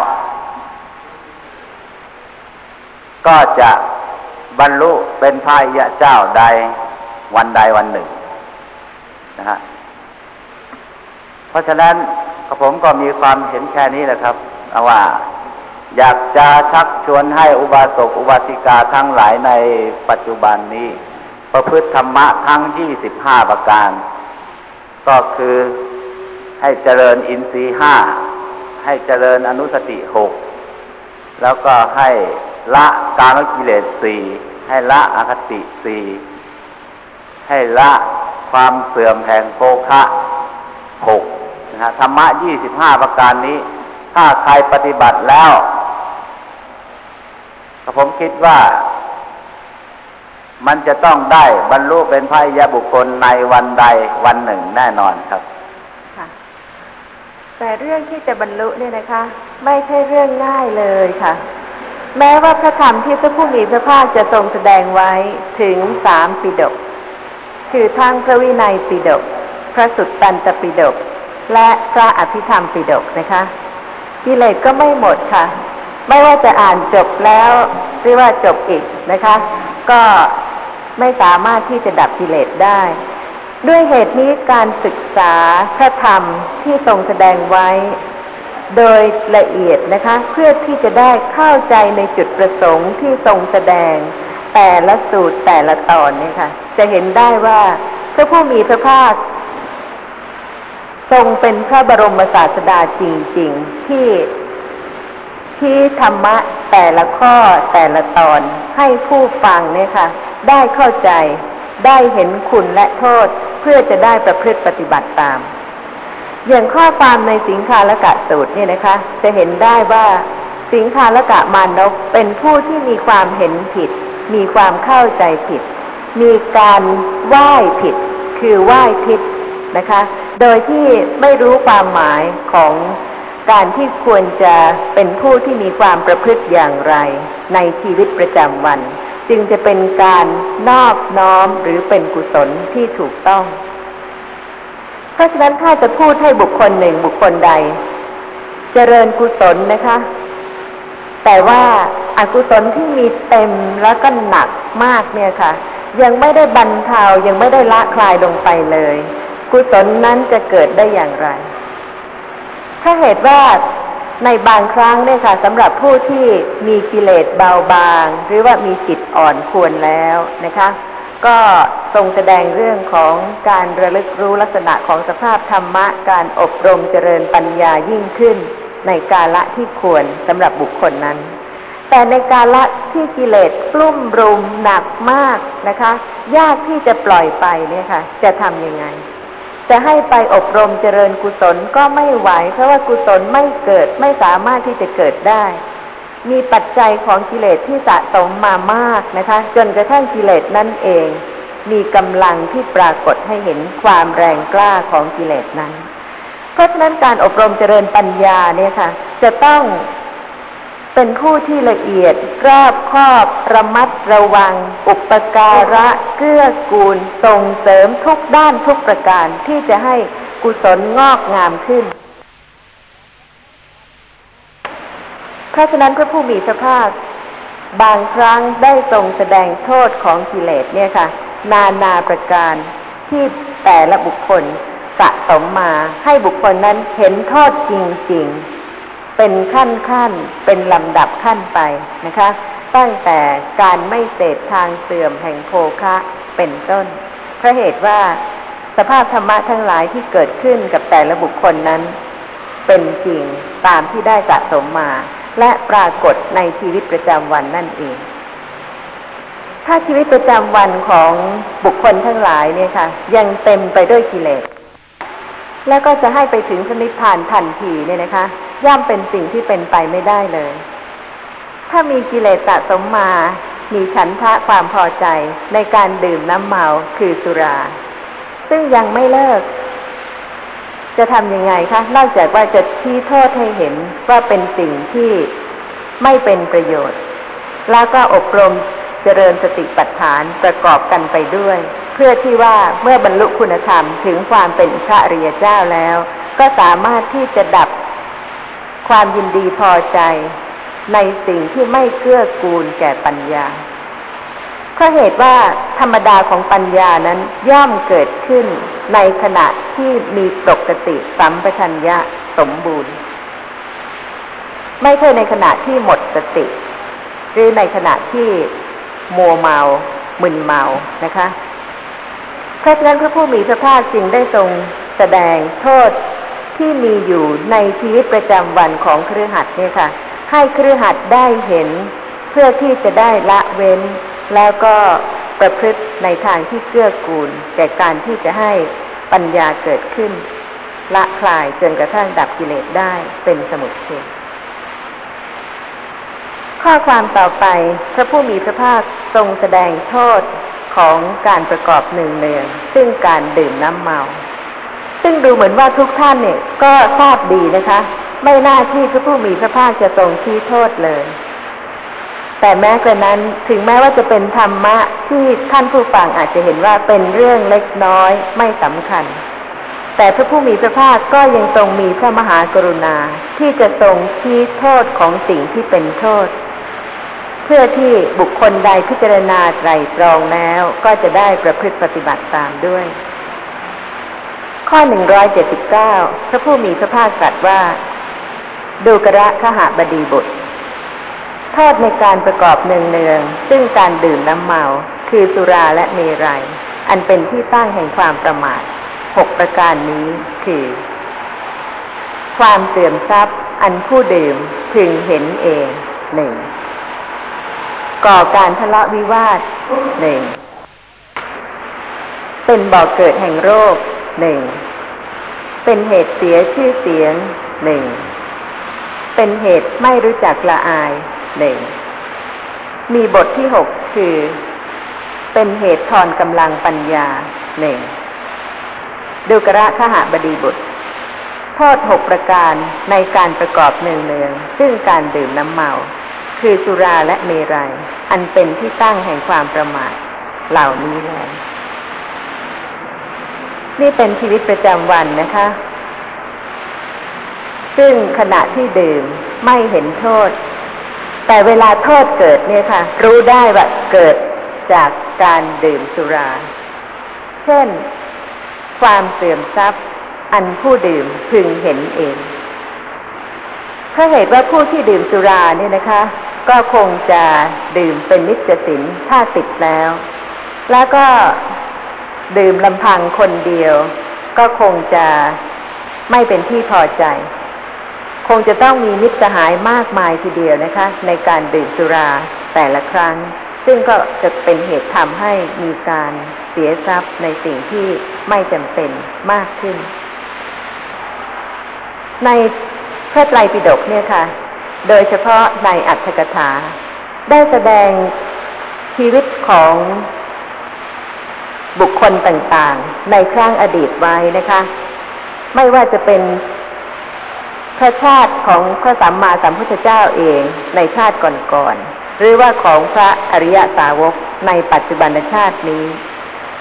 ก็จะบรรลุเป็นพระยะเจ้าใดวันใดวันหนึ่ง นะฮะเพราะฉะนั้นผมก็มีความเห็นแค่นี้แหละครับว่า อยากจะชักชวนให้อุบาสกอุบาสิกาทั้งหลายในปัจจุบันนี้ ประพฤติธรรมะทั้งยี่สิบห้าประการ ก็คือให้เจริญอินทรีห้าให้เจริญอนุสติหกแล้วก็ให้ละกามกิเลสสี่ให้ละอคติสี่ให้ละ ความเสื่อมแห่งโภคะหกนะฮะธรรมะยี่สิบห้าประการนี้ ถ้าใครปฏิบัติแล้วผมคิดว่า มันจะต้องได้บรรลุเป็นพระอริยบุคคลในวันใดวันหนึ่งแน่นอนครับ
แต่เรื่องที่จะบรรลุเนี่ยนะคะ ไม่ใช่เรื่องง่ายเลยค่ะ แม้ว่าพระธรรมที่พระผู้มีพระภาคจะทรงแสดงไว้ถึงสามปิฎก คือทั้งพระวินัยปิฎกพระสุตตันตปิฎกและพระอภิธรรมปิฎกนะคะกิเลสก็ไม่หมดค่ะ ไม่ว่าจะอ่านจบแล้วหรือว่าจบอีกนะคะ ก็ไม่สามารถที่จะดับกิเลสได้ ด้วยเหตุนี้การศึกษาพระธรรมที่ทรงแสดงไว้ โดยละเอียดนะคะ เพื่อที่จะได้เข้าใจในจุดประสงค์ที่ทรงแสดง แต่ละสูตรแต่ละตอนเนี่ยค่ะ จะเห็นได้ว่าพระผู้มีพระภาค ทรงเป็นพระบรมศาสดาจริง ๆ ที่ที่ธรรมะแต่ละข้อแต่ละตอนให้ผู้ฟังเนี่ยค่ะ ได้เข้าใจได้เห็นคุณและโทษเพื่อจะได้ประพฤติปฏิบัติตาม อย่างข้อความในสิงคาละกะสูตรเนี่ยนะคะ จะเห็นได้ว่าสิงคาละกะมานกเป็นผู้ที่มีความเห็นผิด มีความเข้าใจผิด มีการไหว้ผิด คือไหว้ผิดนะคะ โดยที่ไม่รู้ความหมายของการที่ควรจะเป็นผู้ที่มีความประพฤติอย่างไร ในชีวิตประจำวัน จึงจะเป็นการนอบน้อมหรือเป็นกุศลที่ถูกต้อง เพราะฉะนั้นถ้าจะพูดให้บุคคลหนึ่งบุคคลใดเจริญกุศลนะคะ แต่ว่าอากุศลที่มีเต็มแล้วก็หนักมากเนี่ยค่ะ ยังไม่ได้บรรเทายังไม่ได้ละคลายลงไปเลย กุศลนั้นจะเกิดได้อย่างไร ถ้าเหตุว่าในบางครั้งเนี่ยค่ะสำหรับผู้ที่มีกิเลสเบาบาง หรือว่ามีจิตอ่อนควรแล้วนะคะ ก็ทรงแสดงเรื่องของการระลึกรู้ลักษณะของสภาพธรรมะ การอบรมเจริญปัญญายิ่งขึ้น ในกาละที่ควรสำหรับบุคคลนั้น แต่ในกาละที่กิเลสกลุ่มรุมหนักมากนะคะ ยากที่จะปล่อยไปเนี่ยค่ะ จะทำยังไง จะให้ไปอบรมเจริญกุศลก็ไม่ไหว เพราะว่ากุศลไม่เกิดไม่สามารถที่จะเกิดได้ มีปัจจัยของกิเลสที่สะสมมามากนะคะ จนกระทั่งกิเลสนั่นเอง มีกำลังที่ปรากฏให้เห็นความแรงกล้าของกิเลสนั้น ราะฉะนั้นการอบรมเจริญปัญญาเนี่ยค่ะ จะต้องเป็นผู้ที่ละเอียดรอบคอบระมัดระวัง อุปการะเกื้อกูลส่งเสริมทุกด้านทุกประการที่จะให้กุศลงอกงามขึ้น เพราะฉะนั้นพระผู้มีพระภาค บางครั้งได้ทรงแสดงโทษของกิเลสเนี่ยค่ะ นานาประการที่แต่ละบุคคล สะสมมาให้บุคคลนั้นเห็นโทษจริง ๆ เป็นขั้นขั้นเป็นลำดับขั้นไปนะคะ ตั้งแต่การไม่เสดทางเสื่อมแห่งโภคะเป็นต้นเพราะเหตุว่าสภาพธรรมะทั้งหลายที่เกิดขึ้นกับแต่ละบุคคลนั้น เป็นจริงตามที่ได้สะสมมา และปรากฏในชีวิตประจำวันนั่นเอง ถ้าชีวิตประจำวันของบุคคลทั้งหลายเนี่ยค่ะ ยังเต็มไปด้วยกิเลส แล้วก็จะให้ไปถึงพระนิพพานทันทีเนี่ยนะคะ ย่อมเป็นสิ่งที่เป็นไปไม่ได้เลย ถ้ามีกิเลสสะสมมา มีฉันทะความพอใจในการดื่มน้ำเมาคือสุรา ซึ่งยังไม่เลิก จะทำยังไงคะ นอกจากว่าจะชี้โทษให้เห็นว่าเป็นสิ่งที่ไม่เป็นประโยชน์ แล้วก็อบรมเจริญสติปัฏฐานประกอบกันไปด้วย พื่อที่ว่าเมื่อบรรลุคุณธรรมถึงความเป็นพระอริยเจ้าแล้ว ก็สามารถที่จะดับความยินดีพอใจ ในสิ่งที่ไม่เกื้อกูลแก่ปัญญาเพราะเหตุว่าธรรมดาของปัญญานั้นย่อมเกิดขึ้นในขณะที่มีปกติสัมปชัญญะสมบูรณ์ ไม่ใช่ในขณะที่หมดสติ หรือในขณะที่มัวเมามึนเมานะคะ เพราะฉะนั้นพระผู้มีพระภาคจึงได้ทรงแสดงโทษที่มีอยู่ในชีวิตประจำวันของเครือขัดเนี่ยค่ะ ให้เครือขัดได้เห็น เพื่อที่จะได้ละเว้น แล้วก็ประพฤติในทางที่เกื้อกูลแก่การที่จะให้ปัญญาเกิดขึ้น ละคลายจนกระทั่งดับกิเลสได้เป็นสมุทเทข้อความต่อไปพระผู้มีพระภาคทรงแสดงโทษ ของการประกอบหนึ่งเนืองซึ่งการดื่มน้ำเมา ซึ่งดูเหมือนว่าทุกท่านเนี่ยก็ทราบดีนะคะ ไม่น่าที่พระผู้มีพระภาคจะทรงชี้โทษเลย แต่แม้กระนั้นถึงแม้ว่าจะเป็นธรรมะที่ท่านผู้ฟังอาจจะเห็นว่าเป็นเรื่องเล็กน้อยไม่สำคัญ แต่พระผู้มีพระภาคก็ยังทรงมีพระมหากรุณาที่จะทรงชี้โทษของสิ่งที่เป็นโทษ พื่อที่บุคคลใดพิจารณาไตรตรองแล้ว ก็จะได้ประพฤติปฏิบัติตามด้วย ข้อหนึ่งร้อยเจ็ดสิบเก้าพระผู้มีพระภาคตรัสว่า ดูกระขหบดีบุตรโทษในการประกอบเนืองเนืองซึ่งการดื่มน้ำเมา คือสุราและเมรัย อันเป็นที่ตั้งแห่งความประมาทหกประการนี้คือ ความเสื่อมทรัพย์ อันผู้ดื่มพึงเห็นเองหนึ่ง ก่อการทะเลาะวิวาทหนึ่งเป็นบ่อกเกิดแห่งโรคหนึ่งเป็นเหตุเสียชื่อเสียงหนึ่งเป็นเหตุไม่รู้จักละอายหนึ่งมีบทที่หกคือ เป็นเหตุทอนกำลังปัญญาหนึ่งดูกระขหบดีบุตรโทษหกประการในการประกอบเนืองเนืองซึ่งการดื่มน้ำเมา คือสุราและเมรัย อันเป็นที่ตั้งแห่งความประมาทเหล่านี้แลยนี่เป็นชีวิตประจำวันนะคะ ซึ่งขณะที่ดื่มไม่เห็นโทษ แต่เวลาโทษเกิดเนี่ยค่ะ รู้ได้ว่าเกิดจากการดื่มสุรา เช่น ความเสื่อมทรัพย์ อันผู้ดื่มพึงเห็นเองเพราะเหตุว่าผู้ที่ดื่มสุราเนี่ยนะคะ ก็คงจะดื่มเป็นนิจสินถ้าติดแล้ว แล้วก็ดื่มลำพังคนเดียว ก็คงจะไม่เป็นที่พอใจ คงจะต้องมีมิตรสหายมากมายทีเดียวนะคะ ในการดื่มสุราแต่ละครั้ง ซึ่งก็จะเป็นเหตุทำให้มีการเสียทรัพย์ในสิ่งที่ไม่จำเป็นมากขึ้น ในพระไตรปิฎกเนี่ยค่ะ โดยเฉพาะในอัตถกถา ได้แสดงชีวิตของบุคคลต่างๆ ในครั้งอดีตไว้นะคะ ไม่ว่าจะเป็นพระชาติของพระสัมมาสัมพุทธเจ้าเองในชาติก่อนๆ หรือว่าของพระอริยสาวกในปัจจุบันชาตินี้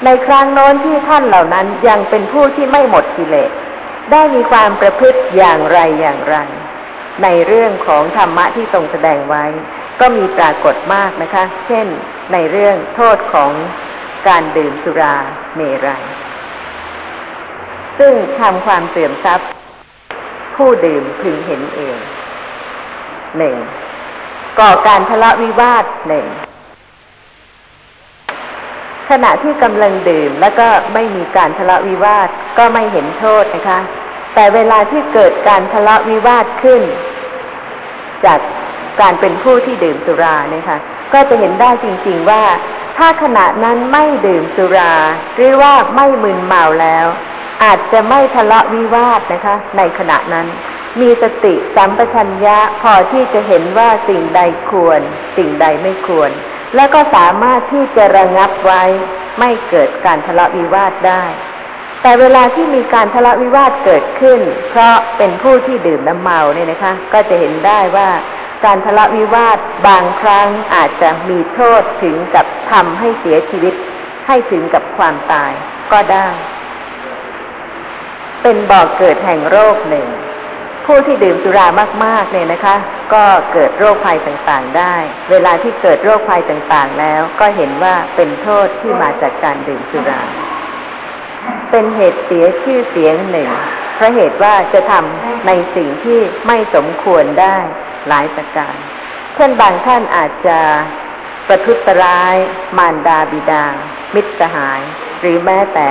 ในครั้งโน้นที่ท่านเหล่านั้นยังเป็นผู้ที่ไม่หมดกิเลสได้มีความประพฤติอย่างไรอย่างไร ในเรื่องของธรรมะที่ทรงแสดงไว้ ก็มีปรากฏมากนะคะ เช่นในเรื่องโทษของการดื่มสุราเมรัยซึ่งทำความเสื่อมทรัพย์ ผู้ดื่มพึงเห็นเองหนึ่งก่อการทะเลาะวิวาทหนึ่งขณะที่กำลังดื่มแล้วก็ไม่มีการทะเลาะวิวาทก็ไม่เห็นโทษนะคะ แต่เวลาที่เกิดการทะเลาะวิวาทขึ้น จากการเป็นผู้ที่ดื่มสุราเนี่ยค่ะก็จะเห็นได้จริง ๆว่า ถ้าขณะนั้นไม่ดื่มสุรา หรือว่าไม่มึนเมาแล้ว อาจจะไม่ทะเลาะวิวาทนะคะ ในขณะนั้น มีสติสัมปชัญญะพอที่จะเห็นว่าสิ่งใดควร สิ่งใดไม่ควร และก็สามารถที่จะระงับไว้ ไม่เกิดการทะเลาะวิวาทได้ แต่เวลาที่มีการทะเลาะวิวาทเกิดขึ้น เพราะเป็นผู้ที่ดื่มน้ำเมาเนี่ยนะคะ ก็จะเห็นได้ว่าการทะเลาะวิวาทบางครั้งอาจจะมีโทษถึงกับทำให้เสียชีวิต ให้ถึงกับความตายก็ได้ เป็นบ่อกเกิดแห่งโรคหนึ่ง ผู้ที่ดื่มสุรามากๆเนี่ยนะคะ ก็เกิดโรคภัยต่างๆได้ เวลาที่เกิดโรคภัยต่างๆแล้ว ก็เห็นว่าเป็นโทษที่มาจากการดื่มสุรา เป็นเหตุเสียชื่อเสียงหนึ่งเพราะเหตุว่าจะทำในสิ่งที่ไม่สมควรได้หลายประการ เช่นบางท่านอาจจะประทุษร้าย มารดาบิดา มิตรสหาย หรือแม้แต่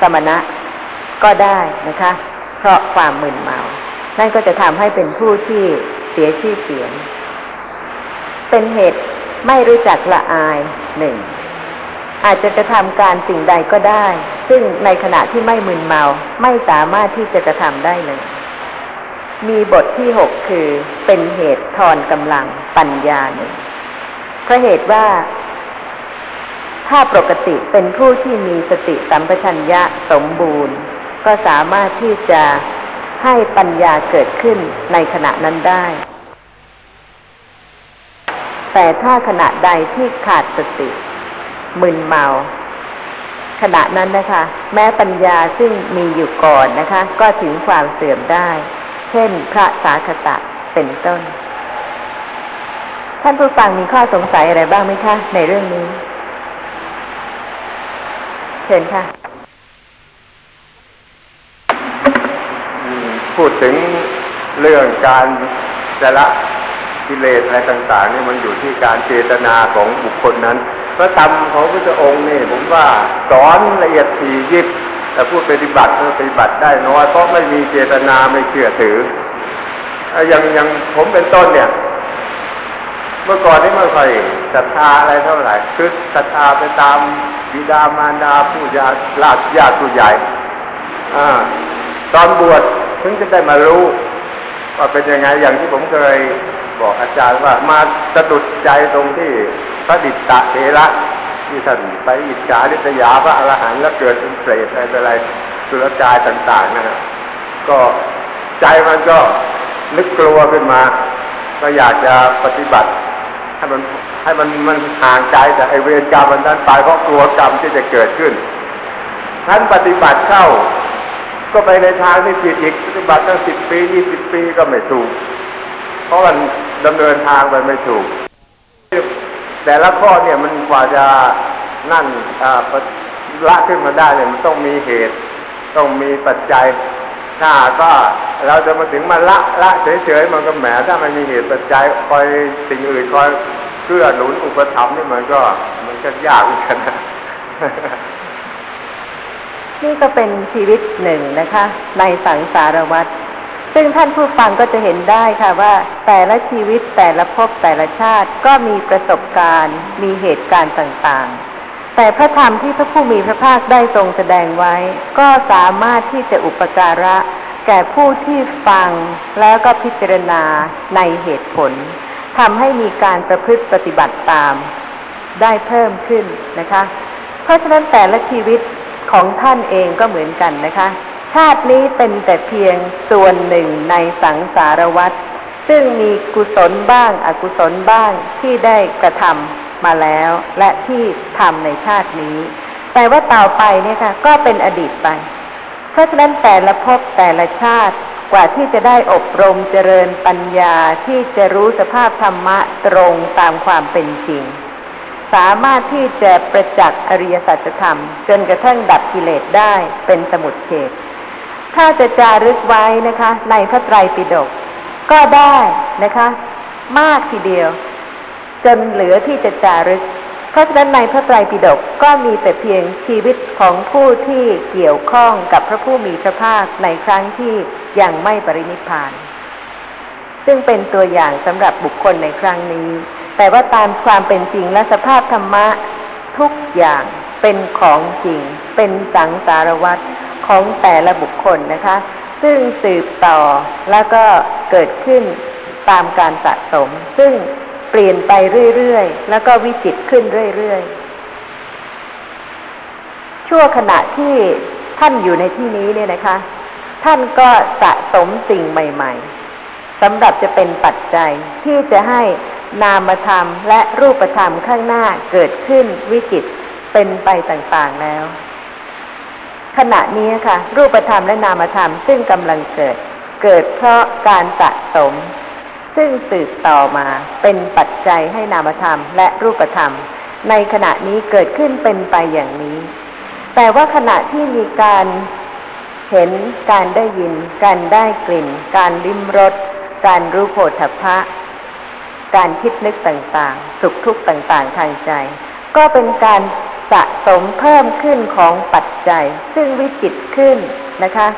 สมณะก็ได้นะคะ เพราะความมึนเมา นั่นก็จะทำให้เป็นผู้ที่เสียชื่อเสียง เป็นเหตุไม่รู้จักละอายหนึ่ง อาจจะกระทำการสิ่งใดก็ได้ ซึ่งในขณะที่ไม่มึนเมาไม่สามารถที่จะกระทำได้เลย มีบทที่หกคือเป็นเหตุทอนกำลังปัญญาหนึ่งเพราะเหตุว่า ถ้าปกติเป็นผู้ที่มีสติสัมปชัญญะสมบูรณ์ ก็สามารถที่จะให้ปัญญาเกิดขึ้นในขณะนั้นได้ แต่ถ้าขณะใดที่ขาดสติ มึนเมา ขณะนั้นนะคะ แม้ปัญญาซึ่งมีอยู่ก่อนนะคะ ก็ถึงความเสื่อมได้ เช่นพระสาคตะเป็นต้น ท่านผู้ฟังมีข้อสงสัยอะไรบ้างไหมคะ ในเรื่องนี้ เชิญค่ะ
พูดถึงเรื่องการจะละกิเลสอะไรต่าง ๆ นี่มันอยู่ที่การเจตนาของบุคคลนั้น พระธรรมของพระองค์นี่ผมว่าสอนละเอียดถี่ยิบแต่พูดปฏิบัติปฏิบัติได้น้อยเพราะไม่มีเจตนาไม่เชื่อถืออย่างอย่างผมเป็นต้นเนี่ย เมื่อก่อนนี่ไม่ค่อยศรัทธาอะไรเท่าไหร่คือศรัทธาไปตามบิดามารดาผู้ญาลาดญาติผู้ใหญ่อตอนบวชถึงจะได้มารู้ว่าเป็นยังไงอย่างที่ผมเคยบอกอาจารย์ว่ามาสะดุดใจตรงที่ พระดิตตะเทระที่ท่านไปอิจฉาริษยาพระอรหันต์แล้วเกิดเป็นเปรตอะไรต่อะไรสุรกายต่างๆนะฮะก็ใจมันก็นึกกลัวขึ้นมา ก็อยากจะปฏิบัติ ให้มันให้มันมันห่างใจจากไอเวรกรรมมันนั้นไปเพราะกลัวกรรมที่จะเกิดขึ้นท่านปฏิบัติเข้า ก็ไปในทางที่ผิดอีกปฏิบัติตั้งสิบปียี่สิบปีก็ไม่ถูก เพราะมันดำเนินทางไปไม่ถูก แต่ละข้อเนี่ยมันกว่าจะนั่นละขึ้นมาได้เนี่ยมันต้องมีเหตุ ต้องมีปัจจัย ถ้าก็เราจะมาถึงมาละละเฉยๆมันก็แหมถ้ามันมีเหตุปัจจัยคอยสิ่งอื่นคอยเกื้อหนุนอุปถัมภ์นี่มันก็มันก็ยากเหมือนกันนะ
นี่ก็เป็นชีวิตหนึ่งนะคะ ในสังสารวัฏ ซึ่งท่านผู้ฟังก็จะเห็นได้ค่ะว่า แต่ละชีวิตแต่ละภพแต่ละชาติก็มีประสบการณ์ มีเหตุการณ์ต่างๆ แต่พระธรรมที่พระผู้มีพระภาคได้ทรงแสดงไว้ ก็สามารถที่จะอุปการะ แก่ผู้ที่ฟังแล้วก็พิจารณาในเหตุผลทำให้มีการประพฤติปฏิบัติตาม ได้เพิ่มขึ้นนะคะ เพราะฉะนั้นแต่ละชีวิตของท่านเองก็เหมือนกันนะคะ ชาตินี้เป็นแต่เพียงส่วนหนึ่งในสังสารวัฏซึ่งมีกุศลบ้างอกุศลบ้างที่ได้กระทำมาแล้ว และที่ทำในชาตินี้ แต่ว่าต่อไปเนี่ยค่ะ ก็เป็นอดีตไป เพราะฉะนั้นแต่ละภพแต่ละชาติกว่าที่จะได้อบรมเจริญปัญญาที่จะรู้สภาพธรรมะตรงตามความเป็นจริง สามารถที่จะประจักษ์อริยสัจธรรม จนกระทั่งดับกิเลสได้เป็นสมุดเฉด ถ้าจะจารึกไว้นะคะ ในพระไตรปิฎกก็ได้นะคะ มากทีเดียว จนเหลือที่จะจารึก เพราะฉะนั้นในพระไตรปิฎกก็มีแต่เพียงชีวิตของผู้ที่เกี่ยวข้องกับพระผู้มีพระภาคในครั้งที่ยังไม่ปรินิพาน ซึ่งเป็นตัวอย่างสำหรับบุคคลในครั้งนี้ แต่ว่าตามความเป็นจริงและสภาพธรรมะทุกอย่างเป็นของจริง เป็นสังสารวัตร ของแต่ละบุคคลนะคะ ซึ่งสืบต่อแล้วก็เกิดขึ้นตามการสะสม ซึ่งเปลี่ยนไปเรื่อยๆ แล้วก็วิจิตขึ้นเรื่อยๆ ชั่วขณะที่ท่านอยู่ในที่นี้เนี่ยนะคะ ท่านก็สะสมสิ่งใหม่ ๆสำหรับจะเป็นปัจจัยที่จะให้นามธรรมและรูปธรรมข้างหน้าเกิดขึ้นวิจิตเป็นไปต่างๆแล้ว ขณะนี้ค่ะ รูปธรรมและนามธรรมซึ่งกำลังเกิด เกิดเพราะการสะสม ซึ่งสืบต่อมาเป็นปัจจัยให้นามธรรมและรูปธรรม ในขณะนี้เกิดขึ้นเป็นไปอย่างนี้ แต่ว่าขณะที่มีการเห็นการได้ยิน การได้กลิ่น การลิ้มรส การรู้โผฏฐะการคิดนึกต่างๆ สุขทุกข์ต่างๆ ทางใจ ก็เป็นการ สะสมเพิ่มขึ้นของปัจจัย ซึ่งวิจิตรขึ้นนะคะ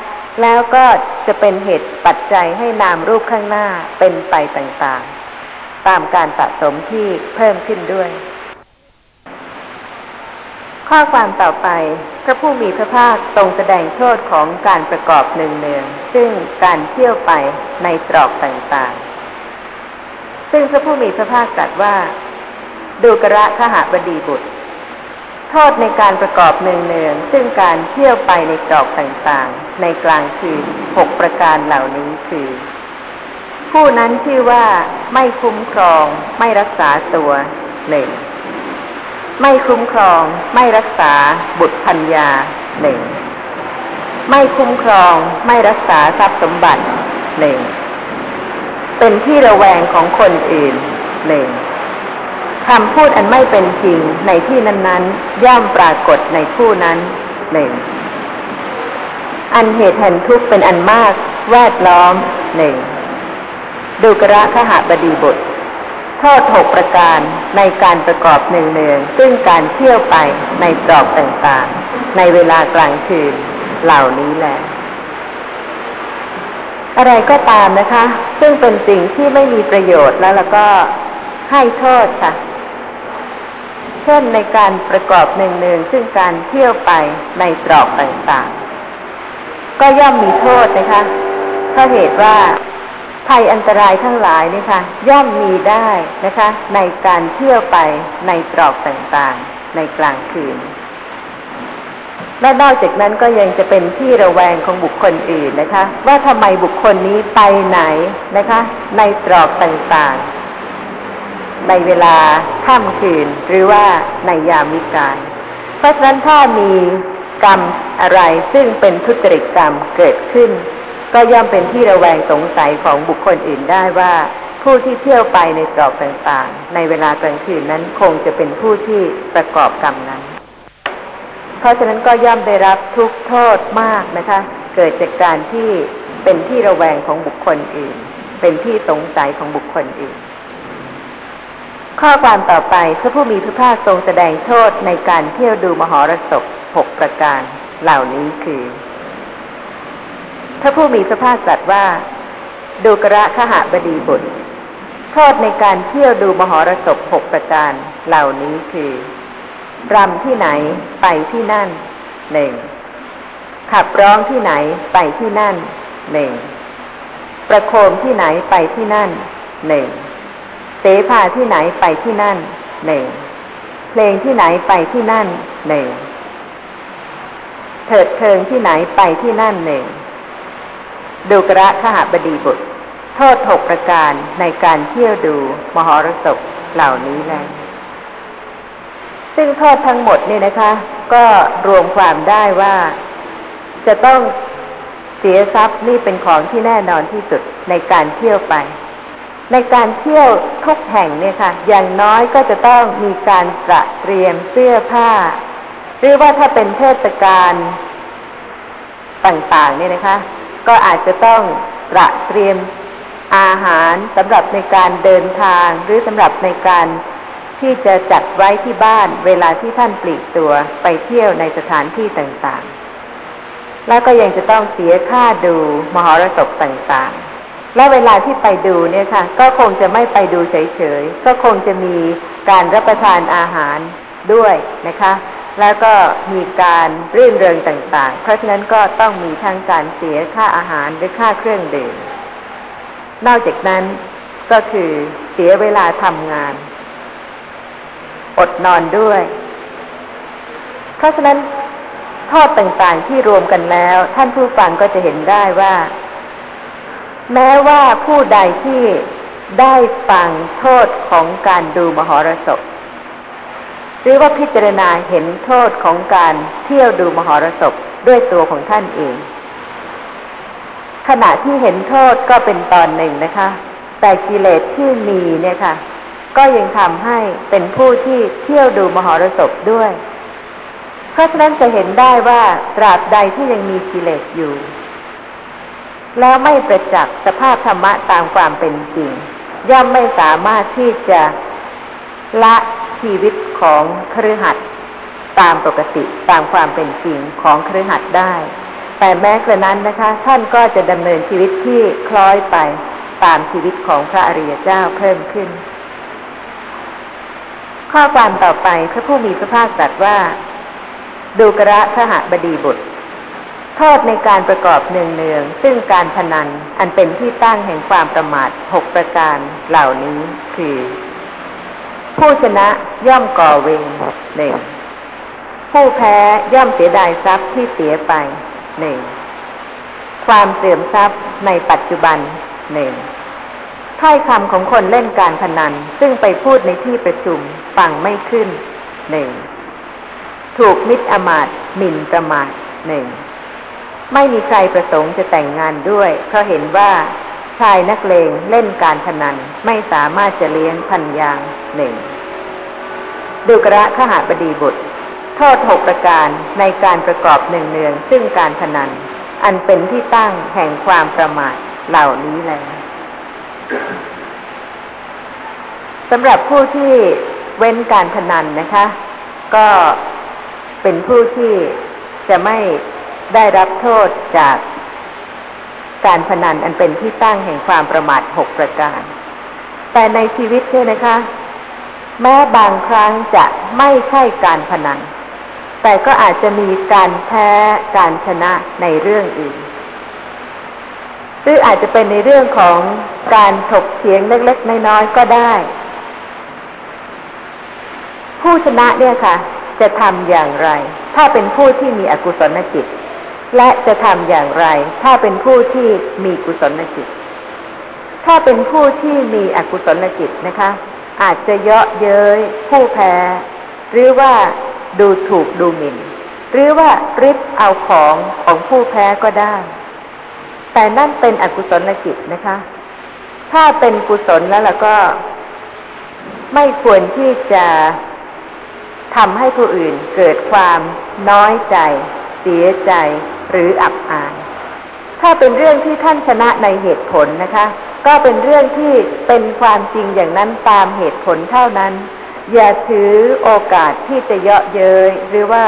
แล้วก็จะเป็นเหตุปัจจัยให้นามรูปข้างหน้าเป็นไปต่างๆ ตามการสะสมที่เพิ่มขึ้นด้วย ข้อความต่อไปพระผู้มีพระภาคทรงแสดงโทษของการประกอบหนึ่งเนืองซึ่งการเที่ยวไปในตรอกต่างๆ ซึ่งพระผู้มีพระภาคตรัสว่าดูกระขหบดีบุตร โทษในการประกอบหนึ่งเนืองซึ่งการเที่ยวไปในตรอกต่างๆ ในกลางคืนหกประการเหล่านี้คือ ผู้นั้นชื่อว่าไม่คุ้มครอง ไม่รักษาตัวหนึ่งไม่คุ้มครอง ไม่รักษาบุตรพัญญาหนึ่งไม่คุ้มครอง ไม่รักษาทรัพย์สมบัติหนึ่งเป็นที่ระแวงของคนอื่นหนึ่ง คำพูดอันไม่เป็นจริงในที่นั้น ๆ ย่อมปรากฏในผู้นั้นหนึ่งอันเหตุแห่งทุกข์เป็นอันมากแวดล้อมหนึ่งดูกระขหบดีบุตรโทษหกประการในการประกอบหนึ่งเนืองซึ่งการเที่ยวไปในตรอกต่างๆ ในเวลากลางคืนเหล่านี้แหละอะไรก็ตามนะคะ ซึ่งเป็นสิ่งที่ไม่มีประโยชน์แล้วแล้วก็ให้โทษค่ะ เช่นในการประกอบหนึ่งเนืองซึ่งการเที่ยวไปในตรอกต่างๆ ก็ย่อมมีโทษนะคะเพราะเหตุว่าภัยอันตรายทั้งหลายนี่ค่ะย่อมมีได้นะคะ ในการเที่ยวไปในตรอกต่างๆ ในกลางคืน และนอกจากนั้นก็ยังจะเป็นที่ระแวงของบุคคลอื่นนะคะ ว่าทำไมบุคคลนี้ไปไหนนะคะ ในตรอกต่างๆ ในเวลาค่ำคืนหรือว่าในยามวิกาลเพราะฉะนั้นถ้ามีกรรมอะไรซึ่งเป็นทุจริตกรรมเกิดขึ้น ก็ย่อมเป็นที่ระแวงสงสัยของบุคคลอื่นได้ว่า ผู้ที่เที่ยวไปในตรอกต่างๆ ในเวลากลางคืนนั้นคงจะเป็นผู้ที่ประกอบกรรมนั้น เพราะฉะนั้นก็ย่อมได้รับทุกโทษมากนะคะ เกิดจากการที่เป็นที่ระแวงของบุคคลอื่น เป็นที่สงสัยของบุคคลอื่น ข้อความต่อไปพระผู้มีพระภาคทรงแสดงโทษในการเที่ยวดูมหรสพหกประการ เหล่านี้คือ พระผู้มีพระภาคตรัสว่า ดูกระขหบดีบุตร โทษในการเที่ยวดูมหรสพหกประการ เหล่านี้คือรำที่ไหนไปที่นั่นหนึ่งขับร้องที่ไหนไปที่นั่นหนึ่งประโคมที่ไหนไปที่นั่นหนึ่ง ภาที่ไหนไปที่นั่นหนึ่งเพลงที่ไหนไปที่นั่นหนึ่งเถิดเทิงที่ไหนไปที่นั่นหนึ่งดูกระขหบดีบุตร โทษหกประการในการเที่ยวดูมหรสพเหล่านี้แหละซึ่งโทษทั้งหมดเนี่ยนะคะ ก็รวมความได้ว่าจะต้องเสียทรัพย์นี่เป็นของที่แน่นอนที่สุดในการเที่ยวไป ในการเที่ยวทุกแห่งเนี่ยค่ะ อย่างน้อยก็จะต้องมีการตระเตรียมเสื้อผ้า หรือว่าถ้าเป็นเทศกาลต่างๆเนี่ยนะคะ ก็อาจจะต้องตระเตรียมอาหารสำหรับในการเดินทาง หรือสำหรับในการที่จะจัดไว้ที่บ้านเวลาที่ท่านปลีกตัวไปเที่ยวในสถานที่ต่างๆ แล้วก็ยังจะต้องเสียค่าดูมหรสพต่างๆ และเวลาที่ไปดูเนี่ยค่ะ ก็คงจะไม่ไปดูเฉยๆ ก็คงจะมีการรับประทานอาหารด้วยนะคะ แล้วก็มีการรื่นเริงต่างๆ เพราะฉะนั้นก็ต้องมีทั้งการเสียค่าอาหารหรือค่าเครื่องดื่ม นอกจากนั้นก็คือเสียเวลาทำงาน อดนอนด้วย เพราะฉะนั้นโทษต่างๆที่รวมกันแล้ว ท่านผู้ฟังก็จะเห็นได้ว่า แม้ว่าผู้ใดที่ได้ฟังโทษของการดูมหรสพ หรือว่าพิจารณาเห็นโทษของการเที่ยวดูมหรสพด้วยตัวของท่านเอง ขณะที่เห็นโทษก็เป็นตอนหนึ่งนะคะ แต่กิเลสที่มีเนี่ยค่ะ ก็ยังทำให้เป็นผู้ที่เที่ยวดูมหรสพด้วย เพราะฉะนั้นจะเห็นได้ว่าตราบใดที่ยังมีกิเลสอยู่ แล้วไม่ประจักษ์สภาพธรรมะตามความเป็นจริง ย่อมไม่สามารถที่จะละชีวิตของครือหัดตามปกติตามความเป็นจริงของครือหัดได้ แต่แม้กระนั้นนะคะ ท่านก็จะดำเนินชีวิตที่คล้อยไปตามชีวิตของพระอริยเจ้าเพิ่มขึ้น ข้อความต่อไปพระผู้มีพระภาคตรัสว่า ดูกระขหบดีบุตร โทษในการประกอบเนืองเนืองๆซึ่งการพนันอันเป็นที่ตั้งแห่งความประมาทหกประการเหล่านี้คือ ผู้ชนะย่อมก่อเวรหนึ่งผู้แพ้ย่อมเสียดายทรัพย์ที่เสียไปหนึ่งความเสื่อมทรัพย์ในปัจจุบันหนึ่งถ้อยคำของคนเล่นการพนันซึ่งไปพูดในที่ประชุมฟังไม่ขึ้นหนึ่งถูกมิตรอมาตหมิ่นประมาทหนึ่ง ไม่มีใครประสงค์จะแต่งงานด้วย เพราะเห็นว่าชายนักเลงเล่นการพนันไม่สามารถจะเลี้ยงพันยางหนึ่งดูกระขหาบดีบุตรโทษหกประการในการประกอบหนึ่งเนืองซึ่งการพนัน อันเป็นที่ตั้งแห่งความประมาทเหล่านี้แลสำหรับผู้ที่เว้นการพนันนะคะ ก็เป็นผู้ที่จะไม่ ได้รับโทษจากการพนันอันเป็นที่ตั้งแห่งความประมาทหกประการ แต่ในชีวิตเนี่ยนะคะ แม้บางครั้งจะไม่ใช่การพนัน แต่ก็อาจจะมีการแพ้การชนะในเรื่องอื่น หรืออาจจะเป็นในเรื่องของการถกเถียงเล็กๆน้อยๆก็ได้ ผู้ชนะเนี่ยค่ะ จะทำอย่างไร ถ้าเป็นผู้ที่มีอกุศลจิต และจะทำอย่างไร ถ้าเป็นผู้ที่มีกุศลจิต ถ้าเป็นผู้ที่มีอกุศลจิตนะคะ อาจจะเยาะเย้ยผู้แพ้ หรือว่าดูถูกดูหมิ่น หรือว่าริบเอาของของผู้แพ้ก็ได้ แต่นั่นเป็นอกุศลจิตนะคะ ถ้าเป็นกุศลแล้วล่ะก็ ไม่ควรที่จะทำให้ผู้อื่นเกิดความน้อยใจ เสียใจ หรืออับอาย ถ้าเป็นเรื่องที่ท่านชนะในเหตุผลนะคะ ก็เป็นเรื่องที่เป็นความจริงอย่างนั้นตามเหตุผลเท่านั้น อย่าถือโอกาสที่จะเยาะเย้ยหรือว่า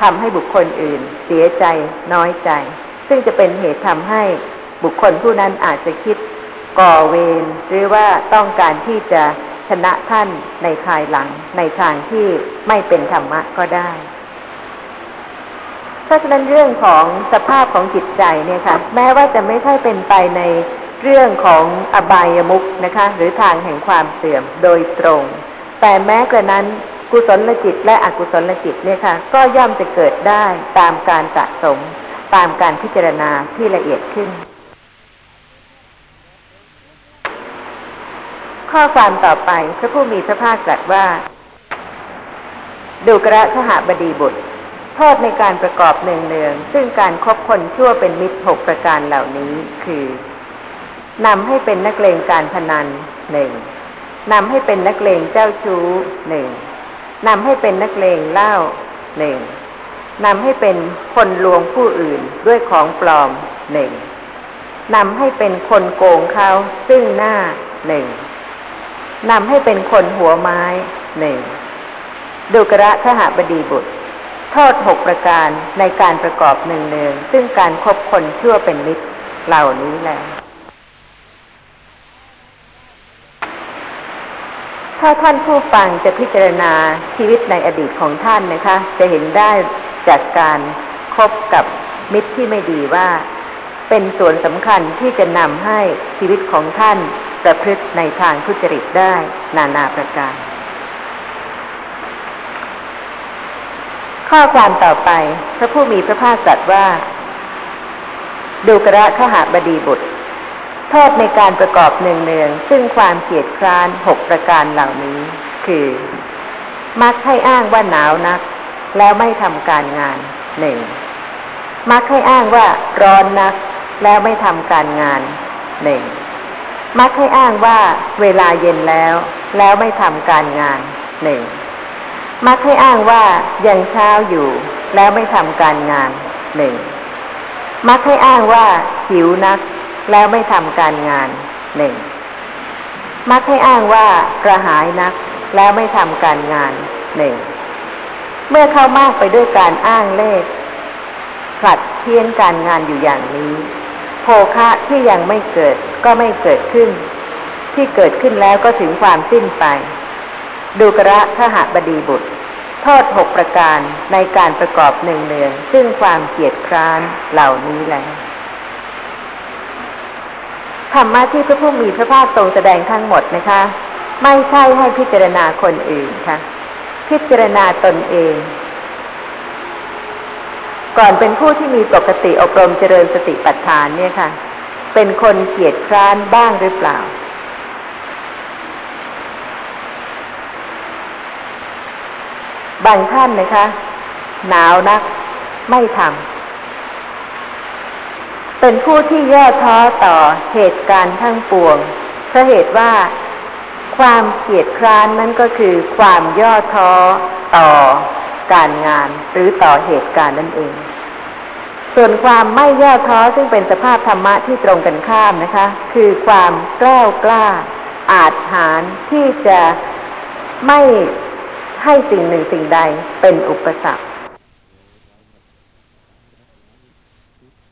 ทำให้บุคคลอื่น เสียใจน้อยใจ ซึ่งจะเป็นเหตุทำให้บุคคลผู้นั้นอาจจะคิดก่อเวรหรือว่าต้องการที่จะชนะท่านในภายหลังในทางที่ไม่เป็นธรรมะก็ได้ ราะฉะนั้นเรื่องของสภาพของจิตใจเนี่ยค่ะ แม้ว่าจะไม่ใช่เป็นไปในเรื่องของอบายมุขนะคะ หรือทางแห่งความเสื่อมโดยตรง แต่แม้กระนั้นกุศลจิตและอกุศลจิตเนี่ยค่ะ ก็ย่อมจะเกิดได้ตามการสะสม ตามการพิจารณาที่ละเอียดขึ้น ข้อความต่อไปพระผู้มีพระภาคตรัสว่า ดูกระขหบดีบุตร โทษในการประกอบเนืองๆซึ่งการคบคนชั่วเป็นมิตรหกประการเหล่านี้คือนำให้เป็นนักเลงการพนันหนึ่งนำให้เป็นนักเลงเจ้าชู้หนึ่งนำให้เป็นนักเลงเล้าหนึ่งนำให้เป็นคนลวงผู้อื่นด้วยของปลอมหนึ่งนำให้เป็นคนโกงเขาซึ่งหน้าหนึ่งนำให้เป็นคนหัวไม้หนึ่งดูกระขหบดีบุตร โทษหกประการในการประกอบหนึ่งเนืองซึ่งการครบคนชั่วเป็นมิตรเหล่านี้แหละถ้าท่านผู้ฟังจะพิจารณาชีวิตในอดีตของท่านนะคะ จะเห็นได้จากการคบกับมิตรที่ไม่ดีว่าเเป็นส่วนสำคัญที่จะนำให้ชีวิตของท่านประพฤติในทางทุจริตได้นานาประการ ข้อความต่อไป พระผู้มีพระภาคตรัสว่า ดูกระขหาบดีบุตรโทษในการประกอบเนืองๆซึ่งความเกียดคร้านหกประการเหล่านี้ คือ มักให้อ้างว่าหนาวนัก แล้วไม่ทำการงานหนึ่งมักให้อ้างว่าร้อนนัก แล้วไม่ทำการงานหนึ่งมักให้อ้างว่าเวลาเย็นแล้ว แล้วไม่ทำการงานหนึ่ง มักให้อ้างว่ายังเช้าอยู่ แล้วไม่ทำการงานหนึ่งมักให้อ้างว่าหิวนัก แล้วไม่ทำการงานหนึ่งมักให้อ้างว่ากระหายนัก แล้วไม่ทำการงานหนึ่งเมื่อเข้ามากไปด้วยการอ้างเลขผลัดเพี้ยนการงานอยู่อย่างนี้โภคะที่ยังไม่เกิดก็ไม่เกิดขึ้น ที่เกิดขึ้นแล้วก็ถึงความสิ้นไป ดูกระขหบดีบุตร โทษหกประการในการประกอบหนึ่งเนืองซึ่งความเกียดคร้านเหล่านี้แล้วธรรมะที่พระผู้มีพระภาคทรงแสดงทั้งหมดนะคะ ไม่ใช่ให้พิจารณาคนอื่นค่ะ พิจารณาตนเอง ก่อนเป็นผู้ที่มีปกติอบรมเจริญสติปัฏฐานเนี่ยค่ะ เป็นคนเกียจคร้านบ้างหรือเปล่า บางท่านนะคะ หนาวนัก ไม่ทำเป็นผู้ที่ย่อท้อต่อเหตุการณ์ทั้งปวงเพราะเหตุว่าความเกียดคร้านนั้นก็คือความย่อท้อต่อการงานหรือต่อเหตุการณ์นั่นเอง ส่วนความไม่ย่อท้อซึ่งเป็นสภาพธรรมะที่ตรงกันข้ามนะคะ คือความกล้ากล้า อาจหารที่จะไม่ ให้สิ่งหนึ่งสิ่งใดเป็นอุปสรรค